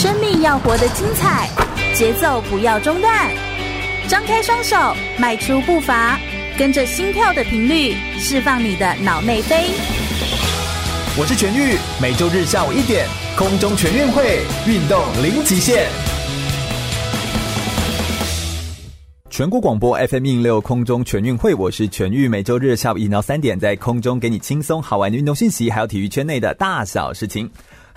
生命要活得精彩，节奏不要中断。张开双手，迈出步伐，跟着心跳的频率，释放你的脑内啡。我是全玉，每周日下午一点，空中全运会，运动零极限。全国广播 FM 一六空中全运会，我是全玉，每周日下午一点到三点，在空中给你轻松好玩的运动讯息，还有体育圈内的大小事情。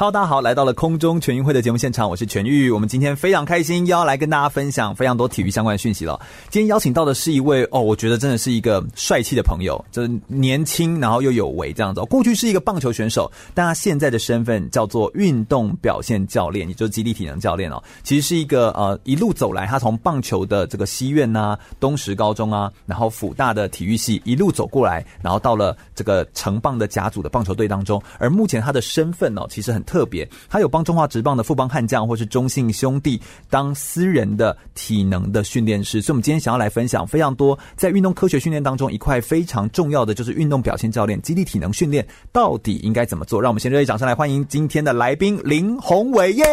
Hello，大家好，来到了空中全运会的节目现场，我是全玉。我们今天非常开心，又要来跟大家分享非常多体育相关的讯息了。今天邀请到的是一位哦，我觉得真的是一个帅气的朋友，就是年轻然后又有为这样子。过去是一个棒球选手，但他现在的身份叫做运动表现教练，也就是肌力体能教练哦。其实是一个呃一路走来，他从棒球的这个西苑呐、东石高中啊，然后辅大的体育系一路走过来，然后到了这个成棒的甲组的棒球队当中。而目前他的身份哦，其实很。特别，他有帮中华职棒的富邦悍将或是中信兄弟当私人的体能的训练师，所以我们今天想要来分享非常多在运动科学训练当中一块非常重要的，就是运动表现教练肌力体能训练到底应该怎么做？让我们先热烈掌声来欢迎今天的来宾林宏伟耶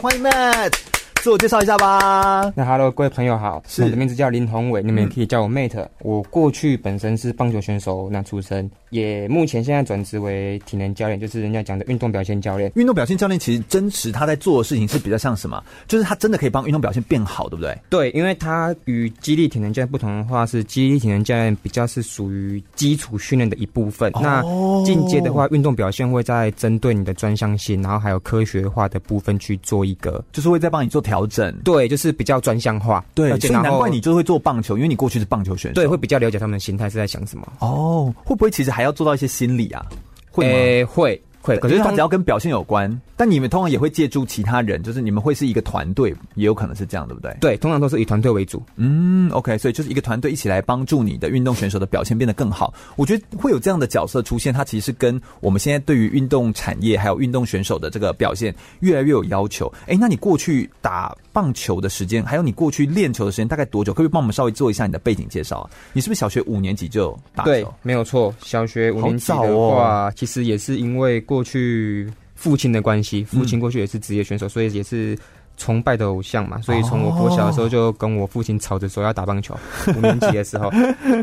欢迎 Matt。自我介绍一下吧。那 Hello，各位朋友好，是我的名字叫林宏伟，你们也可以叫我 Mate。我过去本身是棒球选手那出身，也目前现在转职为体能教练，就是人家讲的运动表现教练。运动表现教练其实真实他在做的事情是比较像什么？就是他真的可以帮运动表现变好，对不对？对，因为他与激励体能教练不同的话，是激励体能教练比较是属于基础训练的一部分。哦、那进阶的话，运动表现会在针对你的专项性，然后还有科学化的部分去做一个，就是会在帮你做调。调整对，就是比较专项化，对，所以难怪你就会做棒球，因为你过去是棒球选手，对，会比较了解他们的心态是在想什么。哦，会不会其实还要做到一些心理啊？会会。会，可是他只要跟表现有关，但你们通常也会借助其他人，就是你们会是一个团队，也有可能是这样，对不对？对，通常都是以团队为主。嗯，OK，所以就是一个团队一起来帮助你的运动选手的表现变得更好。我觉得会有这样的角色出现，它其实是跟我们现在对于运动产业还有运动选手的这个表现越来越有要求。哎，那你过去打棒球的时间，还有你过去练球的时间大概多久？可不可以帮我们稍微做一下你的背景介绍啊？你是不是小学五年级就打球？对，没有错，小学五年级的话，哦、其实也是因为过去。父亲的关系，父亲过去也是职业选手，嗯、所以也是。崇拜的偶像嘛，所以从我国小的时候就跟我父亲吵着说要打棒球。五年级的时候，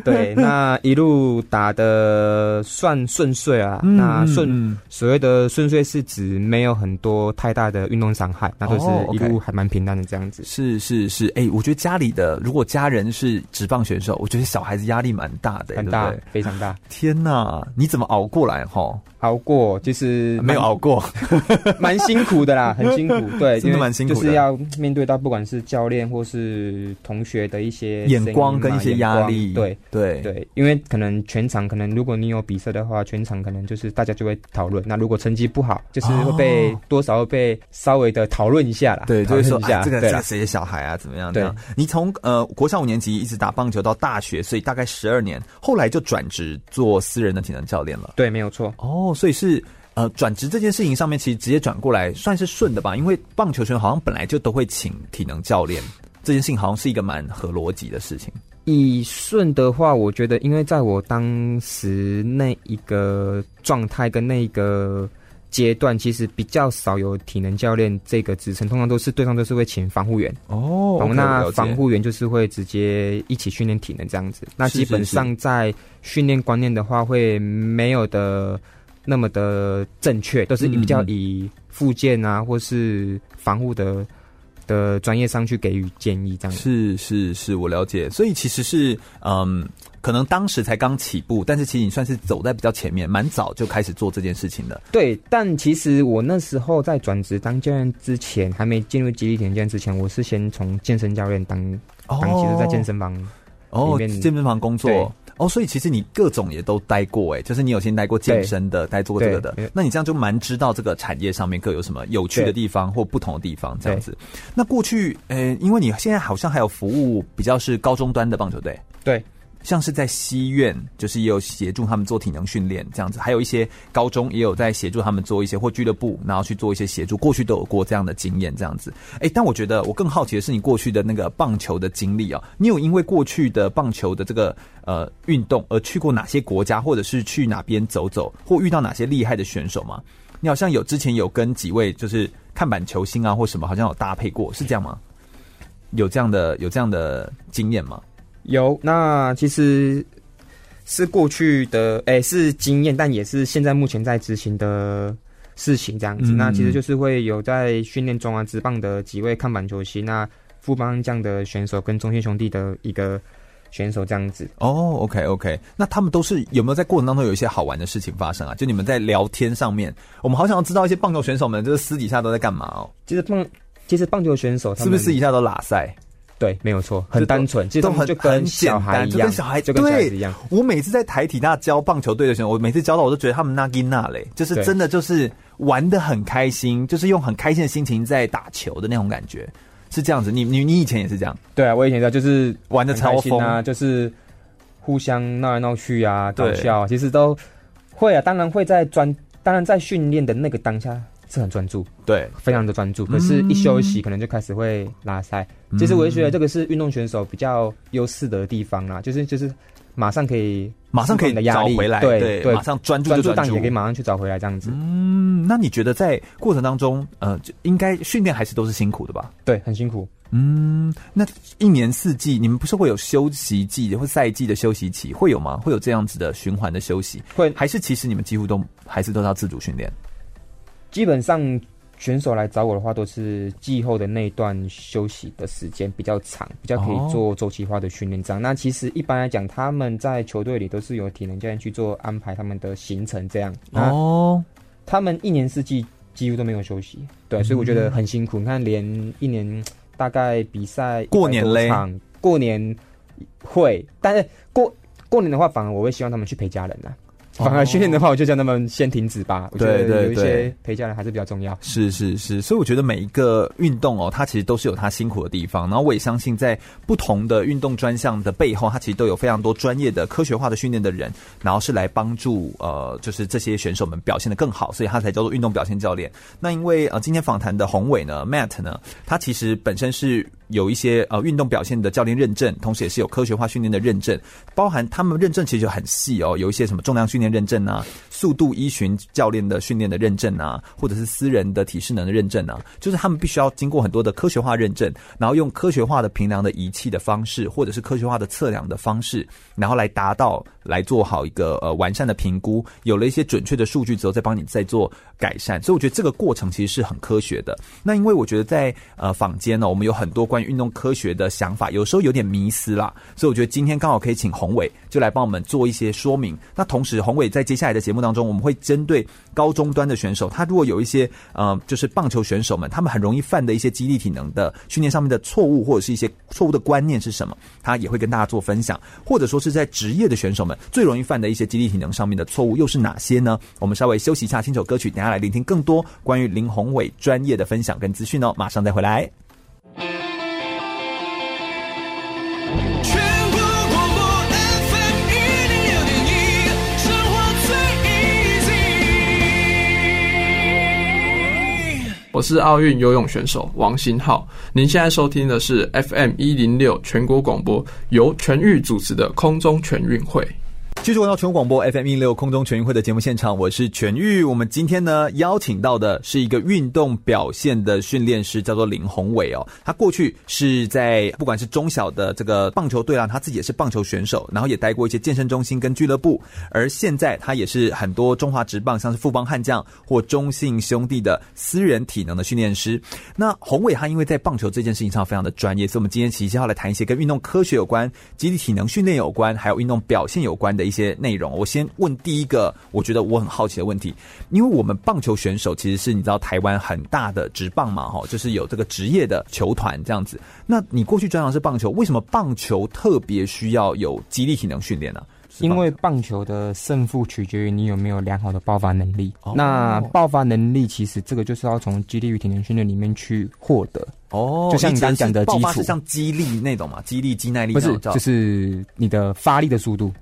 对，那一路打的算顺遂啊。嗯、那顺所谓的顺遂是指没有很多太大的运动伤害，那都是一路还蛮平淡的这样子。哦 okay、是是是，哎、欸，我觉得家里的如果家人是职棒选手，我觉得小孩子压力蛮大的，很大，对对非常大。天哪，你怎么熬过来哈？熬过就是没有熬过，蛮辛苦的啦，很辛苦。对，真的蛮辛苦的。是要面对到不管是教练或是同学的一些眼光跟一些压力，对对对，因为可能全场可能如果你有比赛的话，全场可能就是大家就会讨论。那如果成绩不好，就是会被多少会被稍微的讨论一下啦。对，就会说一下这个谁的小孩啊，怎么样？对，你从呃国小五年级一直打棒球到大学，所以大概十二年，后来就转职做私人的体能教练了。对，没有错。哦，所以是。呃，转职这件事情上面，其实直接转过来算是顺的吧，因为棒球圈好像本来就都会请体能教练，这件事情好像是一个蛮合逻辑的事情。以顺的话，我觉得，因为在我当时那一个状态跟那一个阶段，其实比较少有体能教练这个职称，通常都是对方都是会请防护员哦。Okay, 那防护员就是会直接一起训练体能这样子。那基本上在训练观念的话，会没有的。那么的正确，都是比较以附件啊，嗯、或是防护的的专业上去给予建议，这样是是是，我了解。所以其实是嗯，可能当时才刚起步，但是其实你算是走在比较前面，蛮早就开始做这件事情的。对，但其实我那时候在转职当教练之前，还没进入肌力体能教练之前，我是先从健身教练当，当其实在健身房哦，健身房工作。哦，所以其实你各种也都待过，哎，就是你有先待过健身的，待做过这个的，那你这样就蛮知道这个产业上面各有什么有趣的地方或不同的地方，这样子。那过去，呃，因为你现在好像还有服务比较是高中端的棒球队，对。像是在西院，就是也有协助他们做体能训练这样子，还有一些高中也有在协助他们做一些或俱乐部，然后去做一些协助。过去都有过这样的经验这样子。哎，但我觉得我更好奇的是你过去的那个棒球的经历啊，你有因为过去的棒球的这个呃运动而去过哪些国家，或者是去哪边走走，或遇到哪些厉害的选手吗？你好像有之前有跟几位就是看板球星啊或什么，好像有搭配过，是这样吗？有这样的有这样的经验吗？有，那其实是过去的，哎、欸，是经验，但也是现在目前在执行的事情这样子。嗯、那其实就是会有在训练中啊职棒的几位看板球星，那富邦这样的选手跟中信兄弟的一个选手这样子。哦，OK OK，那他们都是有没有在过程当中有一些好玩的事情发生啊？就你们在聊天上面，我们好想要知道一些棒球选手们就是私底下都在干嘛哦。其实棒，其实棒球选手是不是私底下都拉赛？对，没有错，很单纯，其实都很就跟小孩一样，就跟小孩，就跟小孩子一样。我每次在台体那教棒球队的时候，我每次教到我都觉得他们那给那嘞，就是真的就是玩的很开心，就是用很开心的心情在打球的那种感觉，是这样子。你你你以前也是这样？对啊，我以前在就是玩的超疯啊，就是互相闹来闹去啊，搞笑啊，其实都会啊。当然会在专，当然在训练的那个当下。是很专注，对，非常的专注。可是，一休息，可能就开始会拉塞。嗯、其实，我就觉得这个是运动选手比较优势的地方啦，就是就是马上可以马上可以找回来，对对，对马上专注专注，但也可以马上去找回来这样子。嗯，那你觉得在过程当中，呃，应该训练还是都是辛苦的吧？对，很辛苦。嗯，那一年四季，你们不是会有休息季或赛季的休息期？会有吗？会有这样子的循环的休息？会还是其实你们几乎都还是都要自主训练？基本上选手来找我的话，都是季后的那一段休息的时间比较长，比较可以做周期化的训练。这样，那其实一般来讲，他们在球队里都是有体能教练去做安排他们的行程。这样哦，他们一年四季几乎都没有休息，对，所以我觉得很辛苦。你看，连一年大概比赛过年嘞，过年会，但是过过年的话，反而我会希望他们去陪家人呢。反而训练的话，我就叫他们先停止吧。我觉得有一些陪家人还是比较重要。是是是，所以我觉得每一个运动哦，它其实都是有它辛苦的地方。然后我也相信，在不同的运动专项的背后，它其实都有非常多专业的、科学化的训练的人，然后是来帮助呃，就是这些选手们表现的更好，所以他才叫做运动表现教练。那因为呃，今天访谈的宏伟呢，Matt 呢，他其实本身是。有一些呃运动表现的教练认证，同时也是有科学化训练的认证，包含他们认证其实就很细哦，有一些什么重量训练认证啊，速度依循教练的训练的认证啊，或者是私人的体适能的认证啊，就是他们必须要经过很多的科学化认证，然后用科学化的评量的仪器的方式，或者是科学化的测量的方式，然后来达到来做好一个呃完善的评估，有了一些准确的数据之后，再帮你再做改善，所以我觉得这个过程其实是很科学的。那因为我觉得在呃坊间呢，我们有很多关于运动科学的想法有时候有点迷思啦，所以我觉得今天刚好可以请宏伟就来帮我们做一些说明。那同时，宏伟在接下来的节目当，中我们会针对高中端的选手，他如果有一些呃，就是棒球选手们他们很容易犯的一些肌力体能的训练上面的错误，或者是一些错误的观念是什么，他也会跟大家做分享。或者说是在职业的选手们最容易犯的一些肌力体能上面的错误又是哪些呢？我们稍微休息一下，听首歌曲，等下来聆听更多关于林宏伟专业的分享跟资讯哦。马上再回来。我是奥运游泳选手王新浩，您现在收听的是 FM 一零六全国广播，由全域主持的空中全运会。继续回到全国广播 FM 一六空中全运会的节目现场，我是全玉。我们今天呢邀请到的是一个运动表现的训练师，叫做林宏伟哦。他过去是在不管是中小的这个棒球队啊，他自己也是棒球选手，然后也待过一些健身中心跟俱乐部。而现在他也是很多中华职棒，像是富邦悍将或中信兄弟的私人体能的训练师。那宏伟他因为在棒球这件事情上非常的专业，所以我们今天其实要来谈一些跟运动科学有关、集体体能训练有关，还有运动表现有关的一些。些内容，我先问第一个，我觉得我很好奇的问题，因为我们棒球选手其实是你知道台湾很大的职棒嘛，哈，就是有这个职业的球团这样子。那你过去专长是棒球，为什么棒球特别需要有肌力体能训练呢？因为棒球的胜负取决于你有没有良好的爆发能力。哦、那爆发能力其实这个就是要从肌力与体能训练里面去获得。哦，就像你刚讲的基础，爆发是像肌力那种嘛，肌力、肌耐力，不是，就是你的发力的速度。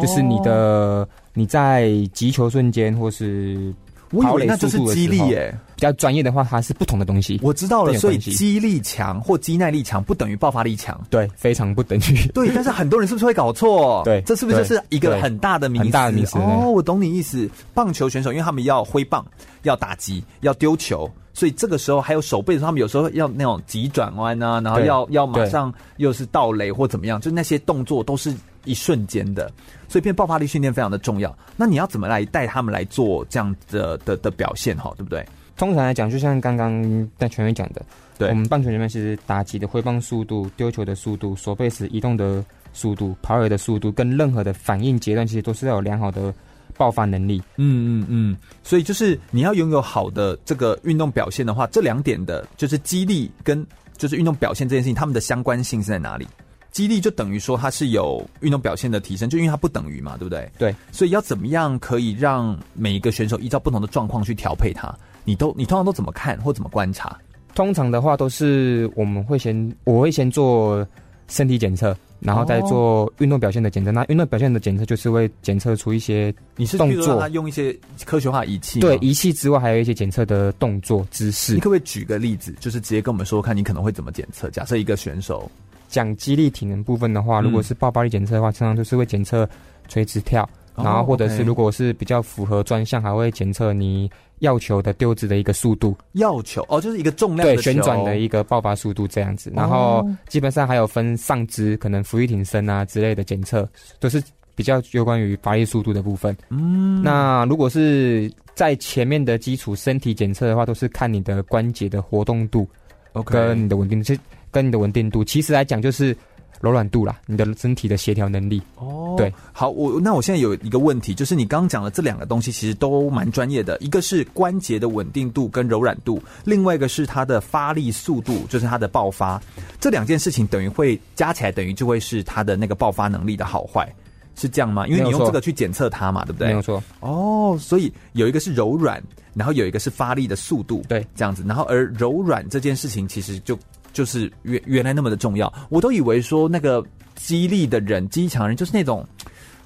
就是你的你在击球瞬间，或是跑垒速度的时候，比较专业的话，它是不同的东西。我知道了，所以肌力强或肌耐力强不等于爆发力强，对，非常不等于。对，但是很多人是不是会搞错？对，这是不是就是一个很大的迷思？很大的迷思。哦，我懂你意思。棒球选手因为他们要挥棒、要打击、要丢球，所以这个时候还有手背的时候，他们有时候要那种急转弯啊，然后要要马上又是倒垒或怎么样，就那些动作都是一瞬间的，所以变爆发力训练非常的重要。那你要怎么来带他们来做这样的的的表现哈，对不对？通常来讲，就像刚刚在前面讲的，对，我们棒球里面其实打击的挥棒速度、丢球的速度、手背时移动的速度、跑垒的速度，跟任何的反应阶段，其实都是要有良好的。爆发能力，嗯嗯嗯，所以就是你要拥有好的这个运动表现的话，这两点的就是激励跟就是运动表现这件事情，他们的相关性是在哪里？肌力就等于说它是有运动表现的提升，就因为它不等于嘛，对不对？对，所以要怎么样可以让每一个选手依照不同的状况去调配它？你都你通常都怎么看或怎么观察？通常的话都是我们会先我会先做身体检测。然后再做运动表现的检测，那运动表现的检测就是会检测出一些你是动作，他用一些科学化仪器，对仪器之外，还有一些检测的动作姿势。你可不可以举个例子，就是直接跟我们说，看你可能会怎么检测？假设一个选手讲肌力体能部分的话，如果是爆发力检测的话，通常就是会检测垂直跳，然后或者是如果是比较符合专项，还会检测你。要球的丢掷的一个速度，要球哦，就是一个重量的对旋转的一个爆发速度这样子，然后基本上还有分上肢，可能伏地挺身啊之类的检测，都是比较有关于发力速度的部分。嗯，那如果是在前面的基础身体检测的话，都是看你的关节的活动度，OK，跟你的稳定，其实跟你的稳定度，其实来讲就是。柔软度啦，你的身体的协调能力哦，对，好，我那我现在有一个问题，就是你刚刚讲的这两个东西其实都蛮专业的，一个是关节的稳定度跟柔软度，另外一个是它的发力速度，就是它的爆发，这两件事情等于会加起来，等于就会是它的那个爆发能力的好坏，是这样吗？因为你用这个去检测它嘛，对不对？没有错。哦，所以有一个是柔软，然后有一个是发力的速度，对，这样子，然后而柔软这件事情其实就。就是原原来那么的重要，我都以为说那个肌力的人、肌强人就是那种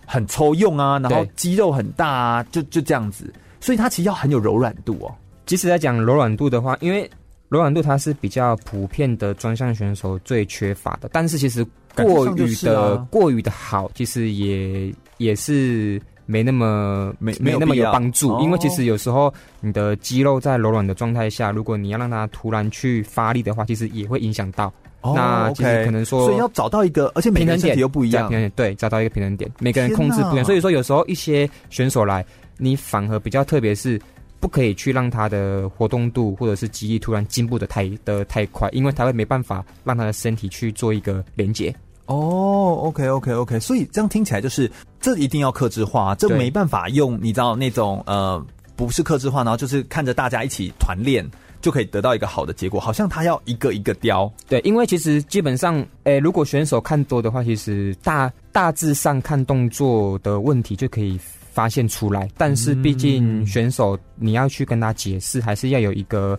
很抽用啊，然后肌肉很大啊，就就这样子，所以他其实要很有柔软度哦。即使在讲柔软度的话，因为柔软度它是比较普遍的专项选手最缺乏的，但是其实过于的过于的好，其实也也是。没那么没没那么有帮助，因为其实有时候你的肌肉在柔软的状态下，如果你要让它突然去发力的话，其实也会影响到。那其实可能说，所以要找到一个，而且每个人身体又不一样，平衡点，对，找到一个平衡点，每个人控制不一样。所以说有时候一些选手来，你反而比较特别是不可以去让他的活动度或者是肌力突然进步的太的太快，因为他会没办法让他的身体去做一个连接。哦，OK，OK，OK，所以这样听起来就是，这一定要克制化，这没办法用，你知道那种呃，不是克制化，然后就是看着大家一起团练就可以得到一个好的结果，好像他要一个一个雕。对，因为其实基本上，诶，如果选手看多的话，其实大大致上看动作的问题就可以发现出来，但是毕竟选手你要去跟他解释，还是要有一个。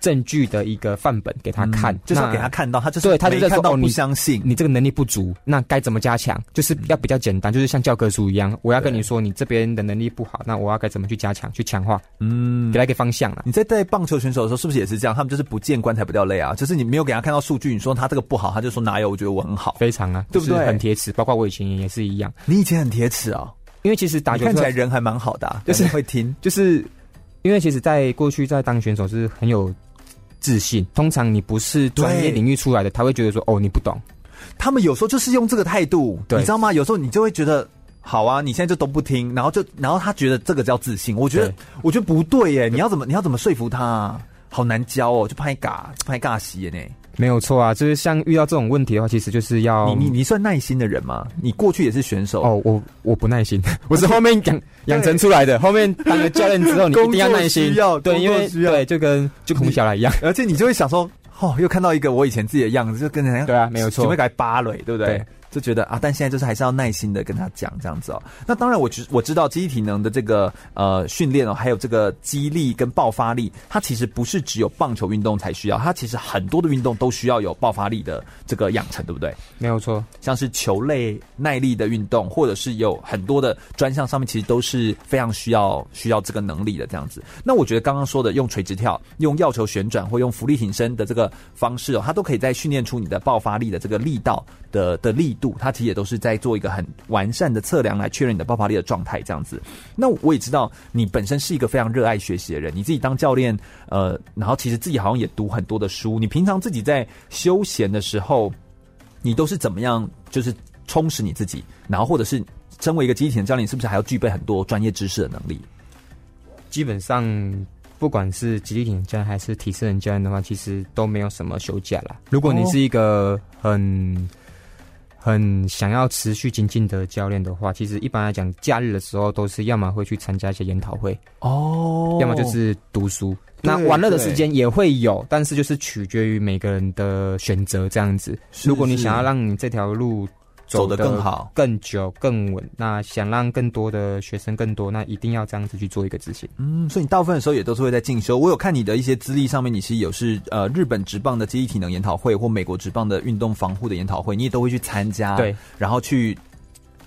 证据的一个范本给他看，嗯、就是要给他看到，他就是对他就是看到你相信你，这个能力不足，那该怎么加强？就是要比较简单，就是像教科书一样，我要跟你说你这边的能力不好，那我要该怎么去加强、去强化？嗯，给他一个方向了。你在带棒球选手的时候，是不是也是这样？他们就是不见棺材不掉泪啊，就是你没有给他看到数据，你说他这个不好，他就说哪有？我觉得我很好，非常啊，对不对？很铁齿，包括我以前也是一样。你以前很铁齿啊，因为其实打球看起来人还蛮好的、啊，就是会听，就是因为其实在过去在当选手是很有。自信，通常你不是专业领域出来的，他会觉得说：“哦，你不懂。”他们有时候就是用这个态度，你知道吗？有时候你就会觉得：“好啊，你现在就都不听。”然后就，然后他觉得这个叫自信。我觉得，我觉得不对耶！你要怎么，你要怎么说服他啊？好难教哦，就拍嘎，拍尬戏呢。没有错啊，就是像遇到这种问题的话，其实就是要你你你算耐心的人吗？你过去也是选手哦，我我不耐心，我是后面养 养成出来的。后面当了教练之后，你 一定要耐心，要对，因为对，就跟就孔小来一样，而且你就会想说，哦，又看到一个我以前自己的样子，就跟人家对啊，没有错，准备改芭蕾，对不对？就觉得啊，但现在就是还是要耐心的跟他讲这样子哦。那当然我，我知我知道肌体能的这个呃训练哦，还有这个肌力跟爆发力，它其实不是只有棒球运动才需要，它其实很多的运动都需要有爆发力的这个养成，对不对？没有错，像是球类耐力的运动，或者是有很多的专项上面，其实都是非常需要需要这个能力的这样子。那我觉得刚刚说的用垂直跳、用药球旋转或用浮力挺身的这个方式哦，它都可以在训练出你的爆发力的这个力道的的力。度，它其实也都是在做一个很完善的测量来确认你的爆发力的状态这样子。那我也知道你本身是一个非常热爱学习的人，你自己当教练，呃，然后其实自己好像也读很多的书。你平常自己在休闲的时候，你都是怎么样就是充实你自己？然后或者是身为一个肌力体的教练，你是不是还要具备很多专业知识的能力？基本上。不管是肌力体能教练还是体适能教练的话，其实都没有什么休假啦。如果你是一个很很想要持续精进的教练的话，其实一般来讲，假日的时候都是要么会去参加一些研讨会哦，要么就是读书。那玩乐的时间也会有，但是就是取决于每个人的选择这样子。如果你想要让你这条路。走得更好、更久、更稳。那想让更多的学生更多，那一定要这样子去做一个执行。嗯，所以你大部分的时候也都是会在进修。我有看你的一些资历上面，你其实有是呃日本职棒的记忆体能研讨会或美国职棒的运动防护的研讨会，你也都会去参加。对，然后去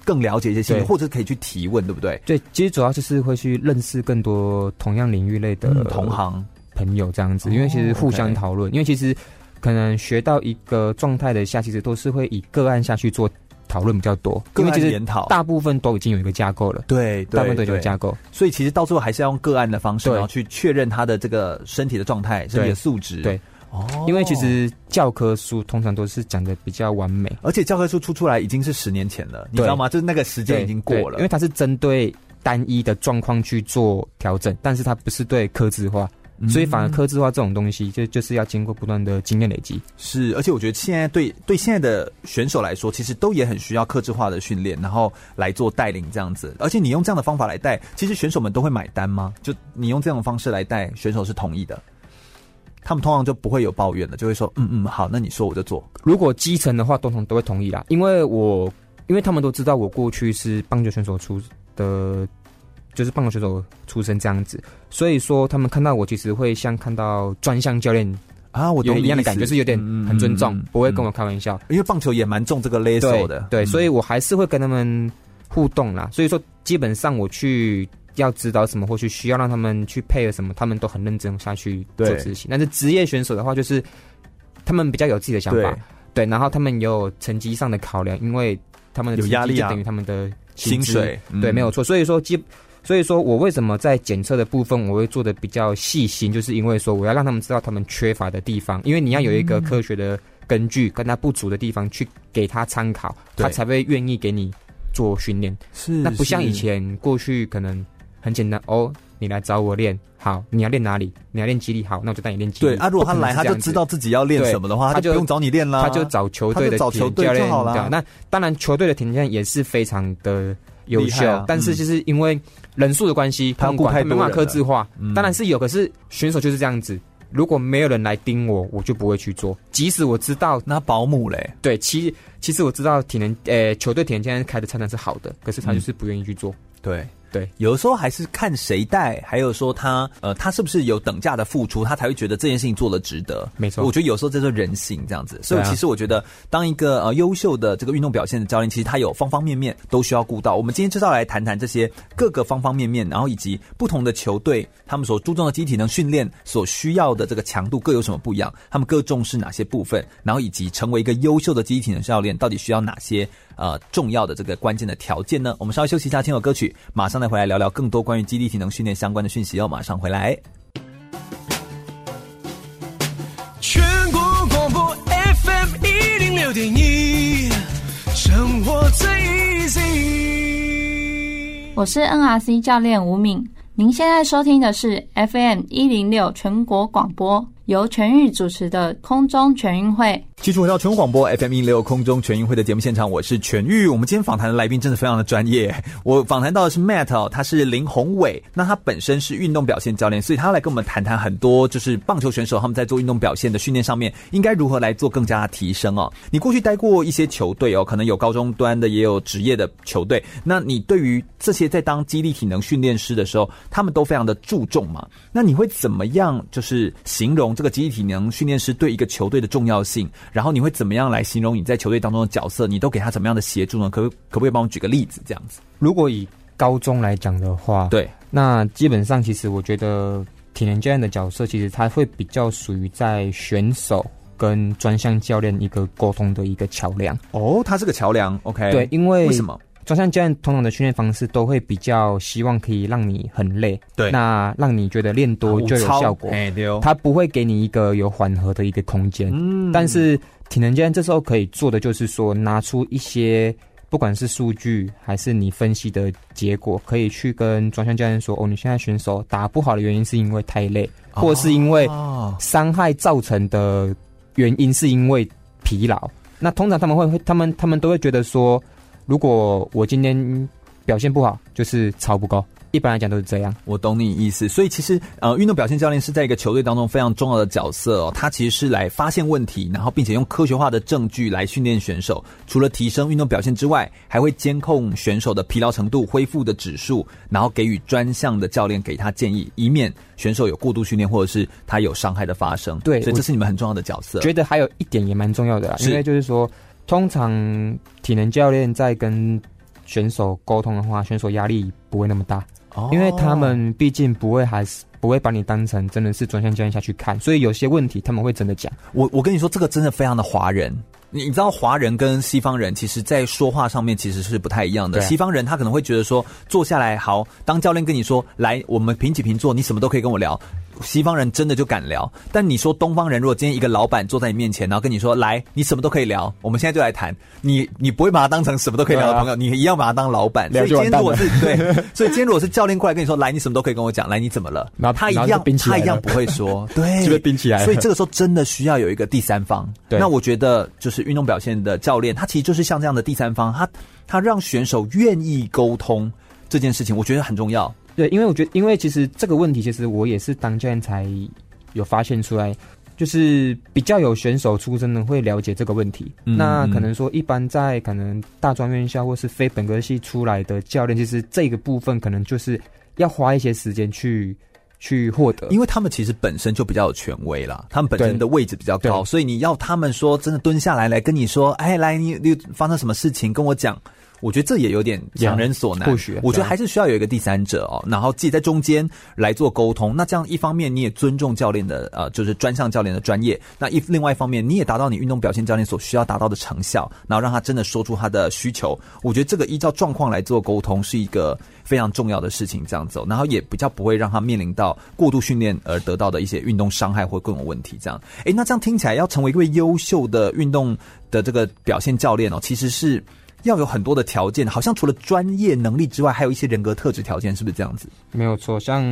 更了解一些新闻，或者可以去提问，对不对？对，其实主要就是会去认识更多同样领域类的、嗯、同行朋友这样子，因为其实互相讨论、因为其实可能学到一个状态的下，其实都是会以个案下去做。讨论比较多，因为其实大部分都已经有一个架构了，对，大部分都有架构，所以其实到最后还是要用个案的方式，然后去确认他的这个身体的状态、身体的素质。对，哦，因为其实教科书通常都是讲的比较完美，而且教科书出出来已经是十年前了，你知道吗？就是那个时间已经过了，因为它是针对单一的状况去做调整，但是它不是对科制化。所以，反而克制化这种东西，就就是要经过不断的经验累积。是，而且我觉得现在对对现在的选手来说，其实都也很需要克制化的训练，然后来做带领这样子。而且你用这样的方法来带，其实选手们都会买单吗？就你用这种方式来带，选手是同意的，他们通常就不会有抱怨的，就会说，嗯嗯，好，那你说我就做。如果基层的话，通常都会同意啦，因为我因为他们都知道我过去是棒球选手出的。就是棒球选手出身这样子，所以说他们看到我，其实会像看到专项教练啊，我有一样的感觉，是有点很尊重，嗯、不会跟我开玩笑。因为棒球也蛮重这个 level 的，对，所以我还是会跟他们互动啦。所以说，基本上我去要指导什么，或去需要让他们去配合什么，他们都很认真下去做执行。但是职业选手的话，就是他们比较有自己的想法，对，对，然后他们有成绩上的考量，因为他们的压力就等于他们的薪水，对，没有错。所以说基。所以说我为什么在检测的部分我会做的比较细心，就是因为说我要让他们知道他们缺乏的地方，因为你要有一个科学的根据，跟他不足的地方去给他参考，他才会愿意给你做训练。是，那不像以前过去可能很简单哦，你来找我练，好，你要练哪里？你要练肌力，好，那我就带你练肌力。对啊，如果他来他就知道自己要练什么的话，他就不用找你练啦，他就找球队的体能教练好了。那当然，球队的体能教练也是非常的。优秀、啊，但是就是因为人数的关系，他们管他没办法克制化、嗯。当然是有，可是选手就是这样子。如果没有人来盯我，我就不会去做。即使我知道那保姆嘞，对，其其实我知道体能，呃、欸，球队体能现在开的菜单是好的，可是他就是不愿意去做。嗯、对。对，有的时候还是看谁带，还有说他呃，他是不是有等价的付出，他才会觉得这件事情做的值得。没错，我觉得有时候这是人性这样子。所以其实我觉得，当一个呃优秀的这个运动表现的教练，其实他有方方面面都需要顾到。我们今天就是要来谈谈这些各个方方面面，然后以及不同的球队他们所注重的机体能训练所需要的这个强度各有什么不一样，他们各重视哪些部分，然后以及成为一个优秀的机体能教练到底需要哪些呃重要的这个关键的条件呢？我们稍微休息一下，听首歌曲，马上再回来聊聊更多。关于基地体能训练相关的讯息，哦马上回来。全国广播 FM 一零六点一，生活最 easy。我是 NRC 教练吴敏，您现在收听的是 FM 一零六全国广播，由全域主持的空中全运会。继续回到全广播 FM 一六空中全运会的节目现场，我是全域。我们今天访谈的来宾真的非常的专业。我访谈到的是 Matt 哦，他是林宏伟。那他本身是运动表现教练，所以他来跟我们谈谈很多，就是棒球选手他们在做运动表现的训练上面，应该如何来做更加的提升哦。你过去待过一些球队哦，可能有高中端的，也有职业的球队。那你对于这些在当激励体能训练师的时候，他们都非常的注重嘛？那你会怎么样就是形容这个集体体能训练师对一个球队的重要性？然后你会怎么样来形容你在球队当中的角色？你都给他怎么样的协助呢？可不可不可以帮我举个例子？这样子，如果以高中来讲的话，对，那基本上其实我觉得体能教练的角色，其实他会比较属于在选手跟专项教练一个沟通的一个桥梁。哦，他是个桥梁，OK？对，因为为什么？专项教练通常的训练方式都会比较希望可以让你很累，对，那让你觉得练多就有效果，哎，对哦，他不会给你一个有缓和的一个空间。嗯，但是体能教练这时候可以做的就是说，拿出一些不管是数据还是你分析的结果，可以去跟专项教练说，哦，你现在选手打不好的原因是因为太累，或是因为伤害造成的原因是因为疲劳。那通常他们会，他们他们都会觉得说。如果我今天表现不好，就是操不高。一般来讲都是这样，我懂你意思。所以其实呃，运动表现教练是在一个球队当中非常重要的角色哦。他其实是来发现问题，然后并且用科学化的证据来训练选手。除了提升运动表现之外，还会监控选手的疲劳程度、恢复的指数，然后给予专项的教练给他建议，以免选手有过度训练或者是他有伤害的发生。对，所以这是你们很重要的角色。觉得还有一点也蛮重要的啦，因为就是说，通常体能教练在跟选手沟通的话，选手压力不会那么大。因为他们毕竟不会，还是不会把你当成真的是专项教练下去看，所以有些问题他们会真的讲。我我跟你说，这个真的非常的华人。你你知道，华人跟西方人其实在说话上面其实是不太一样的。西方人他可能会觉得说，坐下来好，当教练跟你说，来，我们平起平坐，你什么都可以跟我聊。西方人真的就敢聊，但你说东方人，如果今天一个老板坐在你面前，然后跟你说，来，你什么都可以聊，我们现在就来谈。你你不会把他当成什么都可以聊的朋友，啊、你一样把他当老板。所以今天如果是对，所以今天如果是教练过来跟你说，来，你什么都可以跟我讲，来，你怎么了？他一样，他一样不会说，对，就被冰起来了。所以这个时候真的需要有一个第三方。对，那我觉得就是运动表现的教练，他其实就是像这样的第三方，他他让选手愿意沟通这件事情，我觉得很重要。对，因为我觉得，因为其实这个问题，其实我也是当教练才有发现出来，就是比较有选手出身的会了解这个问题。那可能说，一般在可能大专院校或是非本科系出来的教练，其实这个部分可能就是要花一些时间去去获得，因为他们其实本身就比较有权威啦，他们本身的位置比较高，所以你要他们说真的蹲下来来跟你说，哎，来你你发生什么事情跟我讲。我觉得这也有点强人所难。Yeah, 我觉得还是需要有一个第三者哦，然后自己在中间来做沟通。那这样一方面你也尊重教练的呃，就是专项教练的专业；那一另外一方面你也达到你运动表现教练所需要达到的成效，然后让他真的说出他的需求。我觉得这个依照状况来做沟通是一个非常重要的事情。这样走，然后也比较不会让他面临到过度训练而得到的一些运动伤害或各种问题。这样，诶，那这样听起来要成为一位优秀的运动的这个表现教练哦，其实是。要有很多的条件，好像除了专业能力之外，还有一些人格特质条件，是不是这样子？没有错，像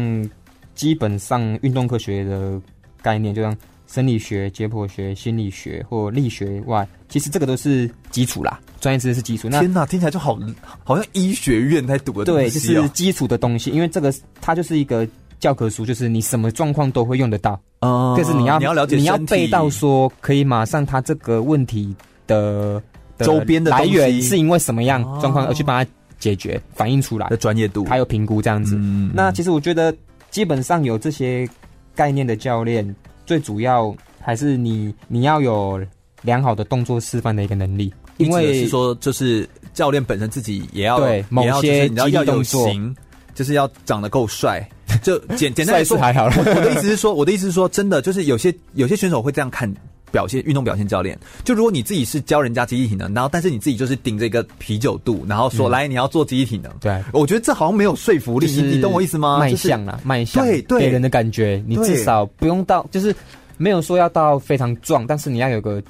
基本上运动科学的概念，就像生理学、解剖学、心理学或力学外，其实这个都是基础啦，专业知识是基础。那天哪，听起来就好，好像医学院在读的东西。对，就是基础的东西，因为这个它就是一个教科书，就是你什么状况都会用得到。嗯，就是你要你要了解，你要背到说可以马上他这个问题的。周边的来源是因为什么样状况而去帮他解决，反映出来的专业度，还有评估这样子。嗯，那其实我觉得，基本上有这些概念的教练，最主要还是你你要有良好的动作示范的一个能力。因为是说，就是教练本身自己也要对某些你要要有型，就是要长得够帅。就简 简单来说还好了。我的意思是说，我的意思是说，真的就是有些有些选手会这样看。表现运动表现教练，就如果你自己是教人家集体体能，然后但是你自己就是顶着一个啤酒肚，然后说、嗯、来你要做集体体能，对，我觉得这好像没有说服力，你你懂我意思吗？卖相啦，卖相，对对，给人的感觉，你至少不用到，就是没有说要到非常壮，但是你要有个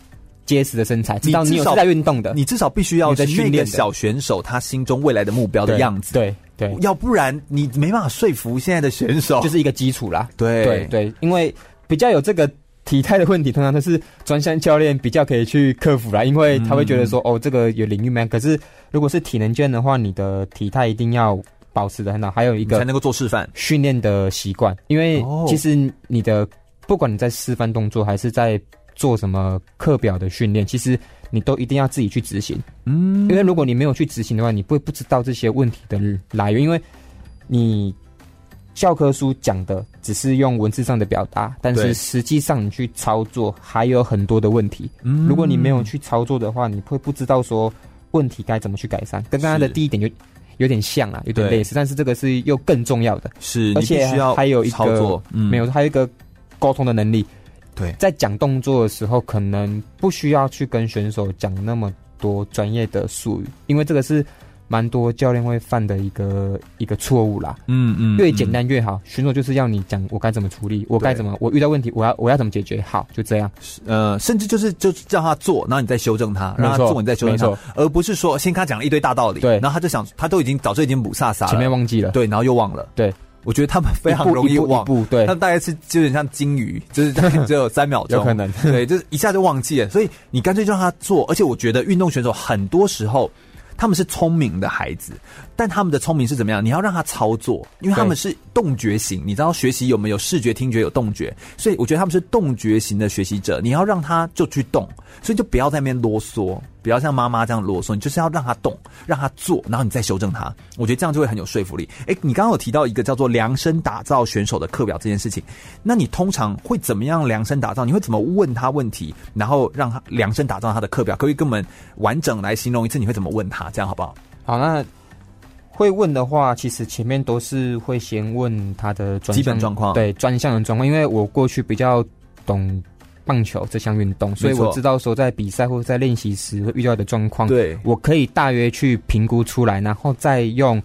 结实的身材，知道你有在运动的，你至少必须要在训练小选手他心中未来的目标的样子，对对，对，要不然你没办法说服现在的选手，就是一个基础啦，对。对对，因为比较有这个。体态的问题，通常都是专项教练比较可以去克服啦，因为他会觉得说，嗯、哦，这个有领域没？可是如果是体能教练的话，你的体态一定要保持的很好，还有一个才能够做示范训练的习惯。因为其实你的不管你在示范动作，还是在做什么课表的训练，其实你都一定要自己去执行。嗯，因为如果你没有去执行的话，你不会不知道这些问题的来源，因为你。教科书讲的只是用文字上的表达，但是实际上你去操作还有很多的问题。嗯，如果你没有去操作的话，你会不知道说问题该怎么去改善。跟刚刚的第一点就有点像啊，有点类似，但是这个是又更重要的。是，而且还有一个操作，嗯，没有，还有一个沟通的能力。对，在讲动作的时候，可能不需要去跟选手讲那么多专业的术语，因为这个是。蛮多教练会犯的一个一个错误啦，嗯嗯，越简单越好。选手就是要你讲我该怎么处理，我该怎么，我遇到问题我要我要怎么解决，好，就这样。呃，甚至就是就叫他做，然后你再修正他，让他做，你再修正他，而不是说先跟他讲了一堆大道理，对，然后他就想他都已经早就已经补萨萨了，前面忘记了，对，然后又忘了，对。我觉得他们非常容易忘，对，他们大概是就有点像金鱼，就是只有三秒钟，有可能，对，就是一下就忘记了。所以你干脆就让他做，而且我觉得运动选手很多时候。他们是聪明的孩子，但他们的聪明是怎么样？你要让他操作，因为他们是动觉型。你知道学习有没有视觉、听觉、有动觉？所以我觉得他们是动觉型的学习者。你要让他就去动，所以就不要在那边啰嗦。不要像妈妈这样啰嗦，你就是要让他动，让他做，然后你再修正他。我觉得这样就会很有说服力。哎，你刚刚有提到一个叫做量身打造选手的课表这件事情，那你通常会怎么样量身打造？你会怎么问他问题，然后让他量身打造他的课表？可以跟我们完整来形容一次，你会怎么问他？这样好不好？好，那会问的话，其实前面都是会先问他的专基本状况，对专项的状况，因为我过去比较懂。棒球这项运动，所以我知道说在比赛或者在练习时会遇到的状况，对，我可以大约去评估出来，然后再用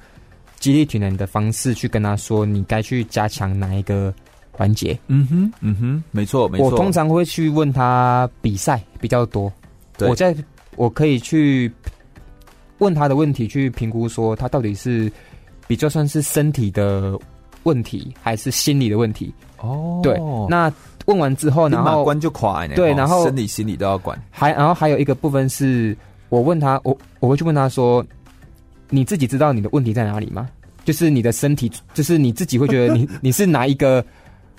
激励体能的方式去跟他说，你该去加强哪一个环节。嗯哼，嗯哼，没错，没错。我通常会去问他比赛比较多，我在我可以去问他的问题，去评估说他到底是比较算是身体的问题还是心理的问题。哦，对，那。问完之后，然后关就垮，对，然后生理心理都要管。还然后还有一个部分是我问他，我我会去问他说：“你自己知道你的问题在哪里吗？就是你的身体，就是你自己会觉得你 你是哪一个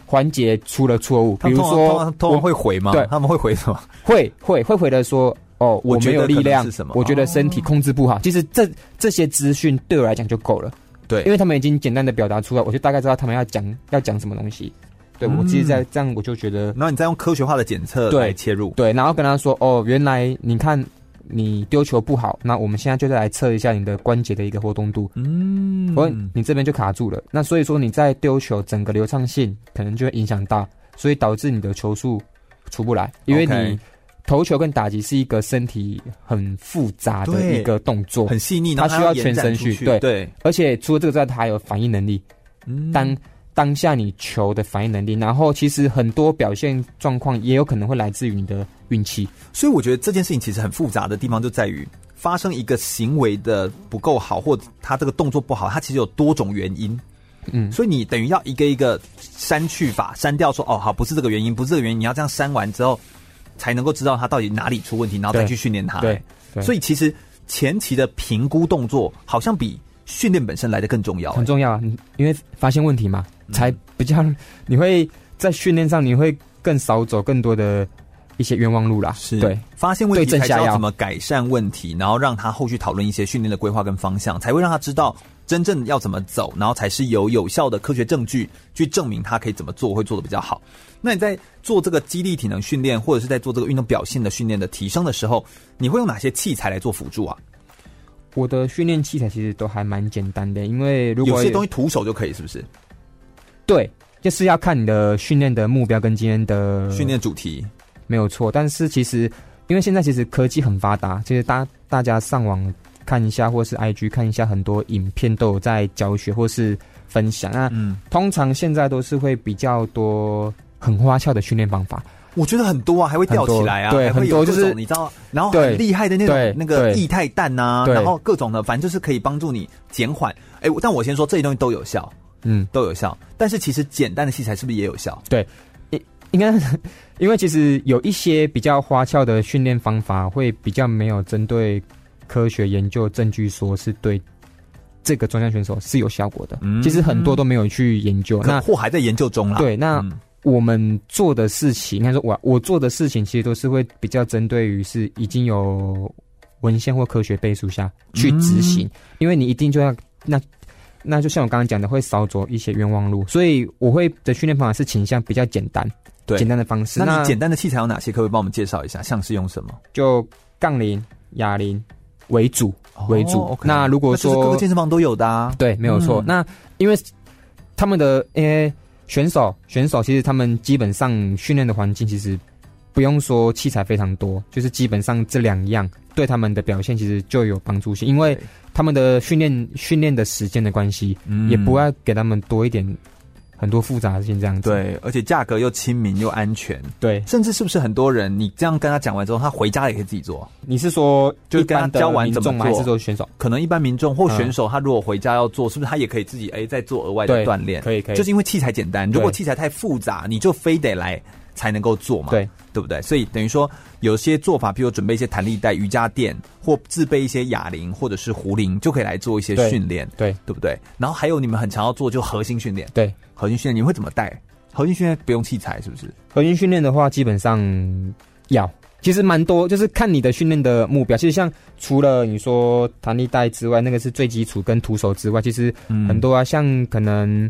环节出了错误？比如说，他们会回吗？对，他们会回什么？会会会回的说：哦，我没有力量，我觉得身体控制不好。其实这这些资讯对我来讲就够了。对，因为他们已经简单的表达出来，我就大概知道他们要讲要讲什么东西。”对，我其实在这样，我就觉得，然后、你再用科学化的检测来切入，对，对，然后跟他说，哦，原来你看你丢球不好，那我们现在就再来测一下你的关节的一个活动度，嗯，我你这边就卡住了，那所以说你在丢球整个流畅性可能就会影响到，所以导致你的球速出不来，因为你投球跟打击是一个身体很复杂的一个动作，很细腻，它需要全身去，对。对，而且除了这个之外，它还有反应能力，嗯，当。当下你球的反应能力，然后其实很多表现状况也有可能会来自于你的运气，所以我觉得这件事情其实很复杂的地方就在于发生一个行为的不够好，或者他这个动作不好，他其实有多种原因。嗯，所以你等于要一个一个删去法，删掉说哦好，不是这个原因，不是这个原因，你要这样删完之后，才能够知道他到底哪里出问题，然后再去训练他。对，对，所以其实前期的评估动作好像比训练本身来的更重要，很重要啊，因为发现问题嘛。才比较，你会在训练上你会更少走更多的一些冤枉路啦。是对，发现问题才知道怎么改善问题，然后让他后续讨论一些训练的规划跟方向，才会让他知道真正要怎么走，然后才是有有效的科学证据去证明他可以怎么做会做的比较好。那你在做这个肌力体能训练，或者是在做这个运动表现的训练的提升的时候，你会用哪些器材来做辅助啊？我的训练器材其实都还蛮简单的，因为如果有些东西徒手就可以，是不是？对，就是要看你的训练的目标跟今天的训练主题没有错。但是其实，因为现在其实科技很发达，其实大大家上网看一下，或是 IG 看一下，很多影片都有在教学或是分享。那嗯，通常现在都是会比较多很花俏的训练方法。我觉得很多啊，还会吊起来啊，对，很多就是你知道，然后很厉害的那种那个液态氮呐，然后各种的，反正就是可以帮助你减缓。哎，但我先说这些东西都有效。嗯，都有效，但是其实简单的器材是不是也有效？对，应应该，因为其实有一些比较花俏的训练方法，会比较没有针对科学研究证据，说是对这个专项选手是有效果的。嗯，其实很多都没有去研究，那或还在研究中啦。对，那我们做的事情，应该说我我做的事情，其实都是会比较针对于是已经有文献或科学背书下去执行，嗯，因为你一定就要那。那就像我刚刚讲的，会少走一些冤枉路，所以我会的训练方法是倾向比较简单，对，简单的方式。那你简单的器材有哪些？可不可以帮我们介绍一下？像是用什么？就杠铃、哑铃为主为主。哦 okay，那如果说各个健身房都有的，啊，对，没有错。嗯、那因为他们的，因为选手选手其实他们基本上训练的环境其实不用说器材非常多，就是基本上这两样对他们的表现其实就有帮助性，因为他们的训练训练的时间的关系，嗯，也不要给他们多一点。很多复杂性这样子，对，而且价格又亲民又安全，对，甚至是不是很多人你这样跟他讲完之后，他回家也可以自己做？你是说就跟他教完怎么做？还是说选手？可能一般民众或选手，他如果回家要做，是不是他也可以自己哎再做额外的锻炼？可以可以，就是因为器材简单，如果器材太复杂，你就非得来才能够做嘛，对对不对？所以等于说有些做法，比如准备一些弹力带、瑜伽垫，或自备一些哑铃或者是壶铃，就可以来做一些训练，对对不对？然后还有你们很常要做就核心训练，对。核心训练你会怎么带？核心训练不用器材是不是？核心训练的话，基本上要，其实蛮多，就是看你的训练的目标。其实像除了你说弹力带之外，那个是最基础跟徒手之外，其实很多啊，像可能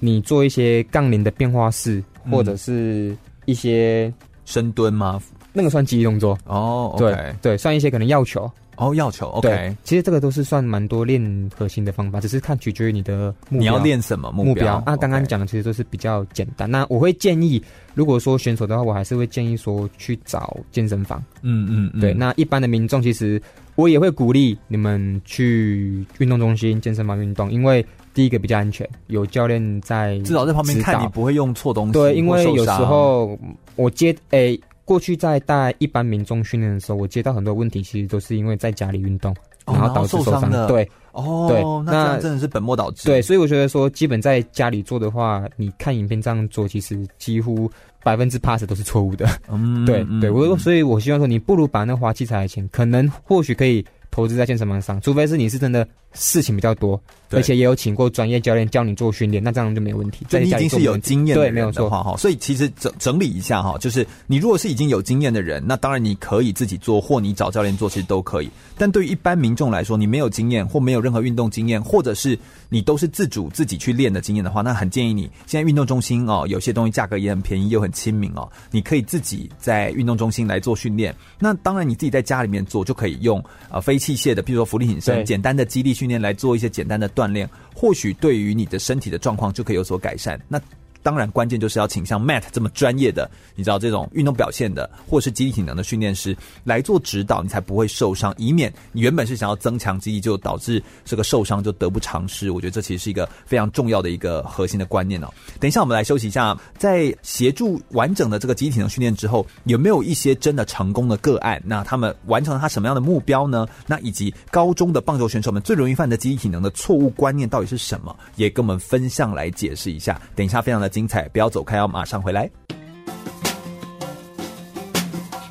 你做一些杠铃的变化式，或者是一些深蹲吗？那个算肌力动作哦。Oh, 对对，算一些可能药球。哦，要求 OK，对，其实这个都是算蛮多练核心的方法，只是看取决于你的目标。你要练什么目标？那刚刚讲的其实都是比较简单。那我会建议，如果说选手的话，我还是会建议说去找健身房。嗯嗯，嗯，对。那一般的民众，其实我也会鼓励你们去运动中心、健身房运动，因为第一个比较安全，有教练在，至少在旁边看你不会用错东西。对，因为有时候我接诶。欸过去在带一般民众训练的时候，我接到很多问题，其实都是因为在家里运动，然后导致受伤的。对，哦，对，那真的是本末倒置。对，所以我觉得说，基本在家里做的话，你看影片这样做，其实几乎百分之八十都是错误的。嗯，对对，我所以，我希望说，你不如把那花器材的钱，可能或许可以投资在健身房上，除非是你是真的。事情比较多，而且也有请过专业教练教你做训练，那这样就没有问题。这已经是有经验的人的话，哈，对，所以其实整整理一下哈，就是你如果是已经有经验的人，那当然你可以自己做，或你找教练做，其实都可以。但对于一般民众来说，你没有经验，或没有任何运动经验，或者是你都是自主自己去练的经验的话，那很建议你现在运动中心哦，有些东西价格也很便宜又很亲民哦，你可以自己在运动中心来做训练。那当然你自己在家里面做就可以用呃非器械的，譬如说浮力挺身、简单的肌力训训练来做一些。简单的锻炼，或许对于你的身体的状况就可以有所改善。那。当然，关键就是要请像 Matt 这么专业的，你知道这种运动表现的，或是肌力体能的训练师来做指导，你才不会受伤，以免你原本是想要增强肌力，就导致这个受伤就得不偿失。我觉得这其实是一个非常重要的一个核心的观念哦。等一下，我们来休息一下，在协助完整的这个肌力体能训练之后，有没有一些真的成功的个案？那他们完成了他什么样的目标呢？那以及高中的棒球选手们最容易犯的肌力体能的错误观念到底是什么？也跟我们分享来解释一下。等一下，非常的。精彩，不要走开，要马上回来。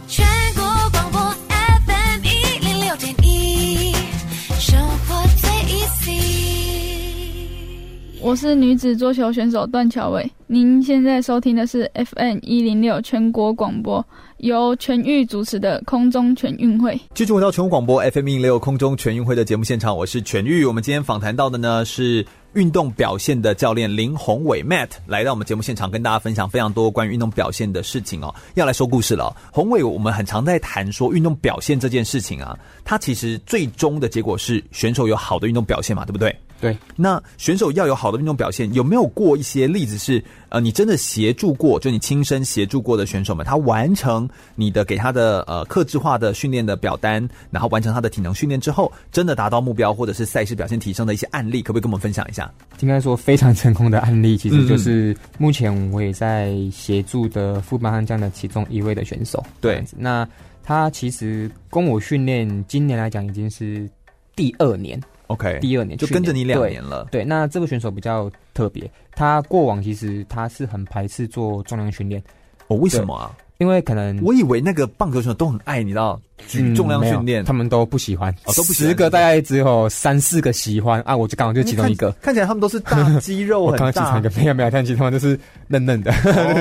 全国广播 FM 一零六点一，生活最 easy。我是女子桌球选手段巧伟，您现在收听的是 FM 一零六全国广播，由全域主持的空中全运会。继续回到全国广播 FM 一零六空中全运会的节目现场，我是全域。我们今天访谈到的呢是。运动表现的教练林宏伟 Matt 来到我们节目现场，跟大家分享非常多关于运动表现的事情哦。要来说故事了。宏伟，我们很常在谈说运动表现这件事情啊，它其实最终的结果是选手有好的运动表现嘛，对不对？对。那选手要有好的运动表现，有没有过一些例子是呃，你真的协助过，就你亲身协助过的选手们，他完成你的给他的呃克制化的训练的表单，然后完成他的体能训练之后，真的达到目标或者是赛事表现提升的一些案例，可不可以跟我们分享一下？应该说非常成功的案例，其实就是目前我也在协助的富邦悍将的其中一位的选手。对，那他其实跟我训练，今年来讲已经是第二年。OK，第二年就跟着你两年了。对，那这个选手比较特别，他过往其实他是很排斥做重量训练。哦，为什么啊？因为可能我以为那个棒球选手都很爱你知道举重量训练，他们都不喜欢，哦，都不喜欢。十个大概只有三四个喜欢啊，我就刚好就其中一个。看起来他们都是大肌肉很大，我刚刚其中一个没有没有，看起来他们都是嫩嫩的。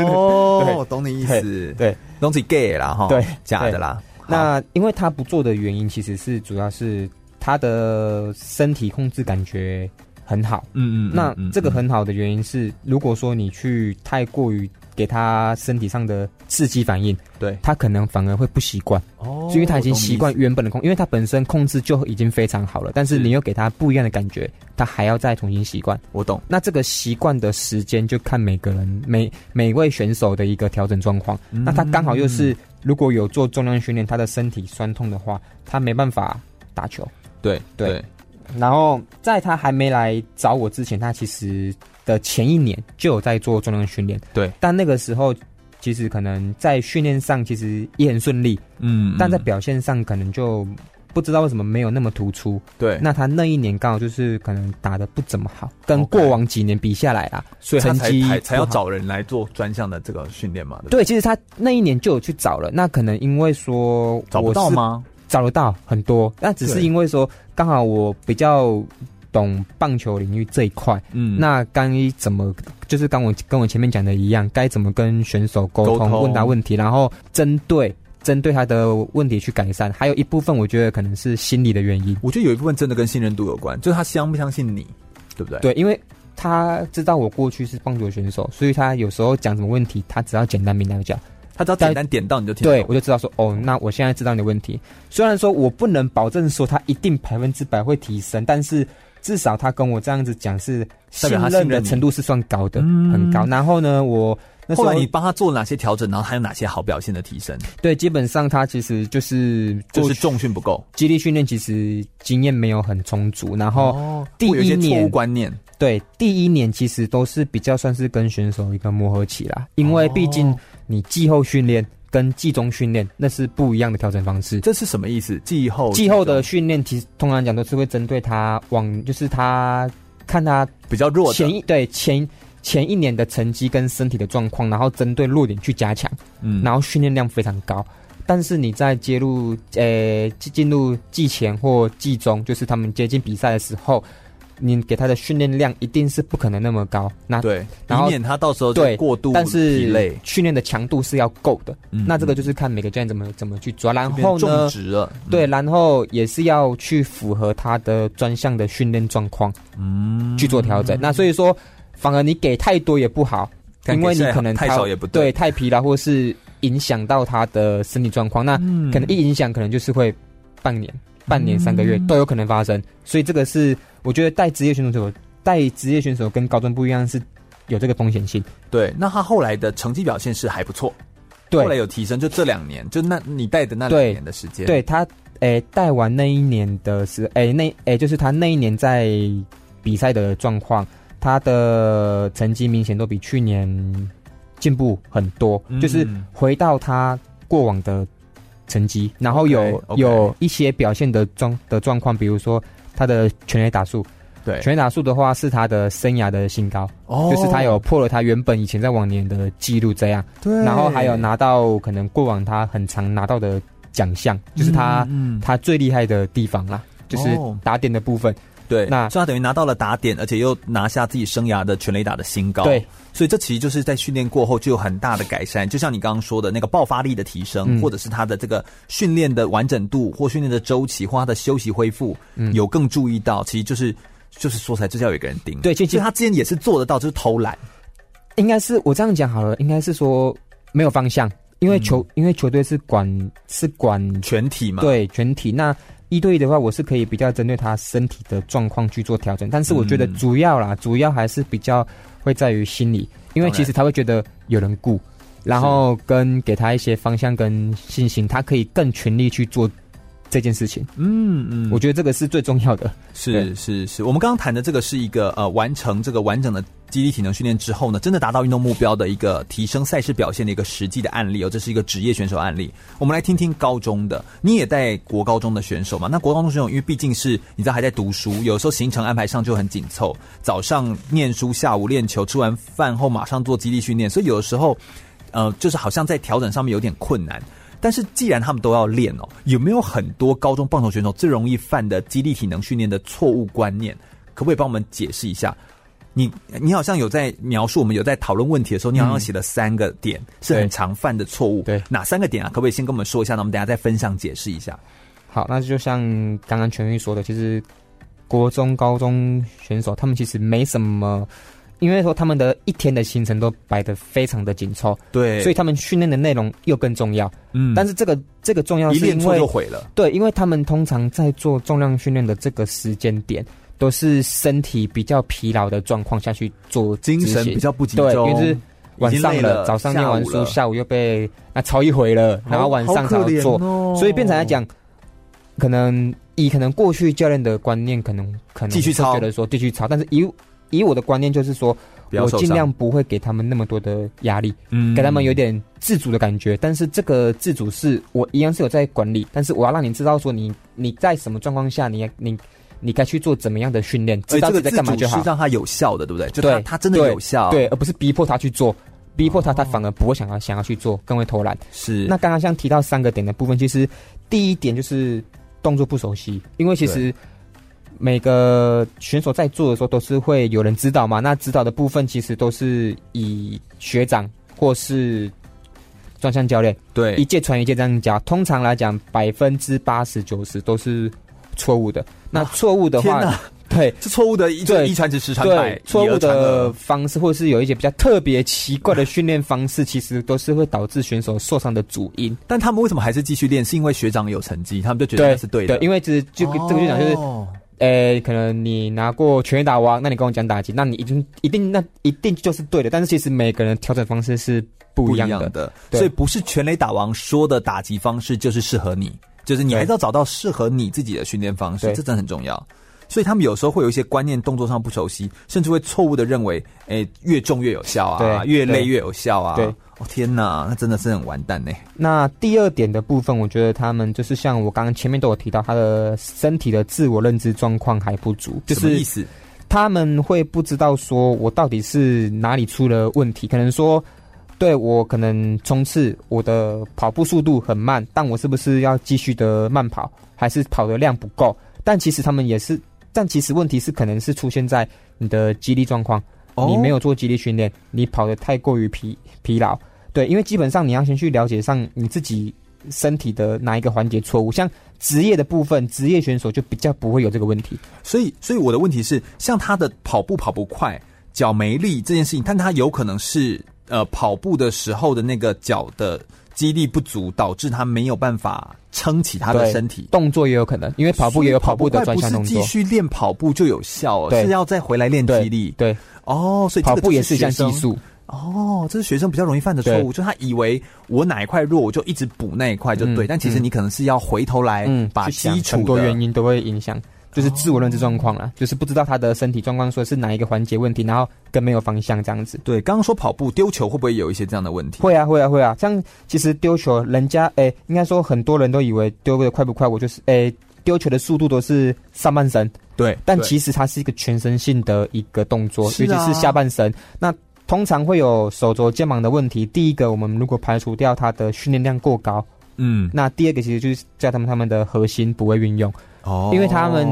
哦，懂你意思，对，东西 gay 啦哈，对，假的啦。那因为他不做的原因，其实是主要是他的身体控制感觉很好。嗯嗯，那这个很好的原因是，如果说你去太过于给他身体上的刺激反应，对，他可能反而会不习惯哦，因为他已经习惯原本的控，因为他本身控制就已经非常好了，但是你又给他不一样的感觉，他还要再重新习惯。我懂。那这个习惯的时间就看每个人每每位选手的一个调整状况。嗯、那他刚好又是如果有做重量训练，他的身体酸痛的话，他没办法打球。对对。对然后在他还没来找我之前，他其实的前一年就有在做重量训练。对，但那个时候其实可能在训练上其实也很顺利，嗯，但在表现上可能就不知道为什么没有那么突出。对，那他那一年刚好就是可能打的不怎么好，跟过往几年比下来啦，所以他才才才要找人来做专项的这个训练嘛。对，对，其实他那一年就有去找了，那可能因为说找不到吗？找得到很多，那只是因为说刚好我比较懂棒球领域这一块，嗯，那该怎么就是刚我跟我前面讲的一样，该怎么跟选手沟通，问答问题，然后针对针对他的问题去改善。还有一部分我觉得可能是心理的原因，我觉得有一部分真的跟信任度有关，就是他相不相信你，对不对？对，因为他知道我过去是棒球选手，所以他有时候讲什么问题，他只要简单明了讲。他只要简单点到你就听，对，我就知道说哦，那我现在知道你的问题。虽然说我不能保证说他一定百分之百会提升，但是至少他跟我这样子讲是信任的程度是算高的，很高。然后呢，我那后来你帮他做了哪些调整，然后还有哪些好表现的提升？对，基本上他其实就是就是重训不够，激励训练其实经验没有很充足。然后第一年观念，对，第一年其实都是比较算是跟选手一个磨合期啦，因为毕竟。你季后训练跟季中训练那是不一样的调整方式，这是什么意思？季后季后的训练其实通常讲都是会针对他往，就是他看他比较弱的前一对前前一年的成绩跟身体的状况，然后针对弱点去加强，嗯，然后训练量非常高。但是你在接入呃进入季前或季中，就是他们接近比赛的时候。你给他的训练量一定是不可能那么高，那对，以免他到时候对过度，但是训练的强度是要够的。嗯，那这个就是看每个教练怎么怎么去抓。然后呢，对，然后也是要去符合他的专项的训练状况，嗯，去做调整。那所以说，反而你给太多也不好，因为你可能太少也不对，太疲劳或是影响到他的身体状况。那可能一影响，可能就是会半年。半年、三个月都有可能发生，所以这个是我觉得带职业选手带职业选手跟高中不一样，是有这个风险性。对，那他后来的成绩表现是还不错，对，后来有提升，就这两年，就那你带的那两年的时间，对他，诶，带完那一年的是，诶，那诶，就是他那一年在比赛的状况，他的成绩明显都比去年进步很多，嗯，就是回到他过往的。成绩，然后有 okay, okay. 有一些表现的状的状况，比如说他的全垒打数，对，全垒打数的话是他的生涯的新高，哦，就是他有破了他原本以前在往年的记录，这样，对，然后还有拿到可能过往他很常拿到的奖项，就是他、嗯、他最厉害的地方啦，就是打点的部分。对，那所以他等于拿到了打点，而且又拿下自己生涯的全垒打的新高。对，所以这其实就是在训练过后就有很大的改善。就像你刚刚说的那个爆发力的提升，嗯、或者是他的这个训练的完整度，或训练的周期，或他的休息恢复，嗯、有更注意到。其实就是就是说起来，就是要有一个人盯。对，其实他之前也是做得到，就是偷懒。应该是我这样讲好了，应该是说没有方向，因为球、嗯、因为球队是管是管全体嘛，对全体那。一对一的话，我是可以比较针对他身体的状况去做调整，但是我觉得主要啦，嗯、主要还是比较会在于心理，因为其实他会觉得有人顾，然后跟给他一些方向跟信心，他可以更全力去做。这件事情，嗯嗯，我觉得这个是最重要的。是是是，我们刚刚谈的这个是一个呃，完成这个完整的肌力体能训练之后呢，真的达到运动目标的一个提升赛事表现的一个实际的案例哦。这是一个职业选手案例。我们来听听高中的，你也带国高中的选手嘛？那国高中选手因为毕竟是你知道还在读书，有时候行程安排上就很紧凑，早上念书，下午练球，吃完饭后马上做肌力训练，所以有的时候呃，就是好像在调整上面有点困难。但是既然他们都要练哦，有没有很多高中棒球选手最容易犯的激励体能训练的错误观念？可不可以帮我们解释一下？你你好像有在描述，我们有在讨论问题的时候，你好像写了三个点是很常犯的错误。对，哪三个点啊？可不可以先跟我们说一下？那我们等下再分享解释一下。好，那就像刚刚全玉说的，其实国中高中选手他们其实没什么因为说他们的一天的行程都摆得非常的紧凑，对，所以他们训练的内容又更重要。嗯，但是这个这个重要是因为就毁了。对，因为他们通常在做重量训练的这个时间点，都是身体比较疲劳的状况下去做，精神比较不集中。对，因为是晚上了，了早上念完书，下午又被那抄一回了，然后晚上才要做，哦、所以变成来讲，可能以可能过去教练的观念，可能可能继续抄，觉得说继续抄，但是以以我的观念就是说。我尽量不会给他们那么多的压力，嗯，给他们有点自主的感觉。但是这个自主是我一样是有在管理，但是我要让你知道说你你在什么状况下，你你你该去做怎么样的训练，知道自己在干嘛就好。是让他有效的，对不对？就他他真的有效，对，而不是逼迫他去做，逼迫他他反而不会想要想要去做，更会偷懒。是。那刚刚像提到三个点的部分，其实第一点就是动作不熟悉，因为其实。每个选手在做的时候都是会有人指导嘛，那指导的部分其实都是以学长或是专项教练，对，一届传一届这样教。通常来讲，百分之八十九十都是错误的。那错误的话，对，是错误的，一对一传十，十传百。错误的方式，或者是有一些比较特别奇怪的训练方式，其实都是会导致选手受伤的主因。但他们为什么还是继续练？是因为学长有成绩，他们就觉得那是对的。对，因为这就这个就讲就是。哦诶、欸，可能你拿过全垒打王，那你跟我讲打击，那你一定一定那一定就是对的。但是其实每个人调整方式是不一样的，樣的所以不是全垒打王说的打击方式就是适合你，就是你还是要找到适合你自己的训练方式，这真的很重要。所以他们有时候会有一些观念、动作上不熟悉，甚至会错误的认为，诶、欸，越重越有效啊，越累越有效啊。对。哦天哪，那真的是很完蛋呢。那第二点的部分，我觉得他们就是像我刚刚前面都有提到，他的身体的自我认知状况还不足，就是意思？他们会不知道说我到底是哪里出了问题，可能说，对我可能冲刺我的跑步速度很慢，但我是不是要继续的慢跑，还是跑的量不够？但其实他们也是，但其实问题是可能是出现在你的肌力状况，哦、你没有做肌力训练，你跑得太过于疲疲劳。对，因为基本上你要先去了解上你自己身体的哪一个环节错误，像职业的部分，职业选手就比较不会有这个问题。所以，所以我的问题是，像他的跑步跑不快，脚没力这件事情，但他有可能是呃跑步的时候的那个脚的肌力不足，导致他没有办法撑起他的身体。动作也有可能，因为跑步也有跑步的专项动作。不是继续练跑步就有效，是要再回来练肌力。对，哦，所以跑步也是一项技术。哦，这是学生比较容易犯的错误，就他以为我哪一块弱，我就一直补那一块就对，嗯、但其实你可能是要回头来把基础很多原因都会影响，就是自我认知状况啦，哦、就是不知道他的身体状况，说是哪一个环节问题，然后更没有方向这样子。对，刚刚说跑步丢球会不会有一些这样的问题？会啊，会啊，会啊。像其实丢球，人家诶、欸，应该说很多人都以为丢的快不快，我就是诶，丢、欸、球的速度都是上半身，对，但其实它是一个全身性的一个动作，尤其是下半身那。通常会有手肘、肩膀的问题。第一个，我们如果排除掉他的训练量过高，嗯，那第二个其实就是叫他们他们的核心不会运用哦，因为他们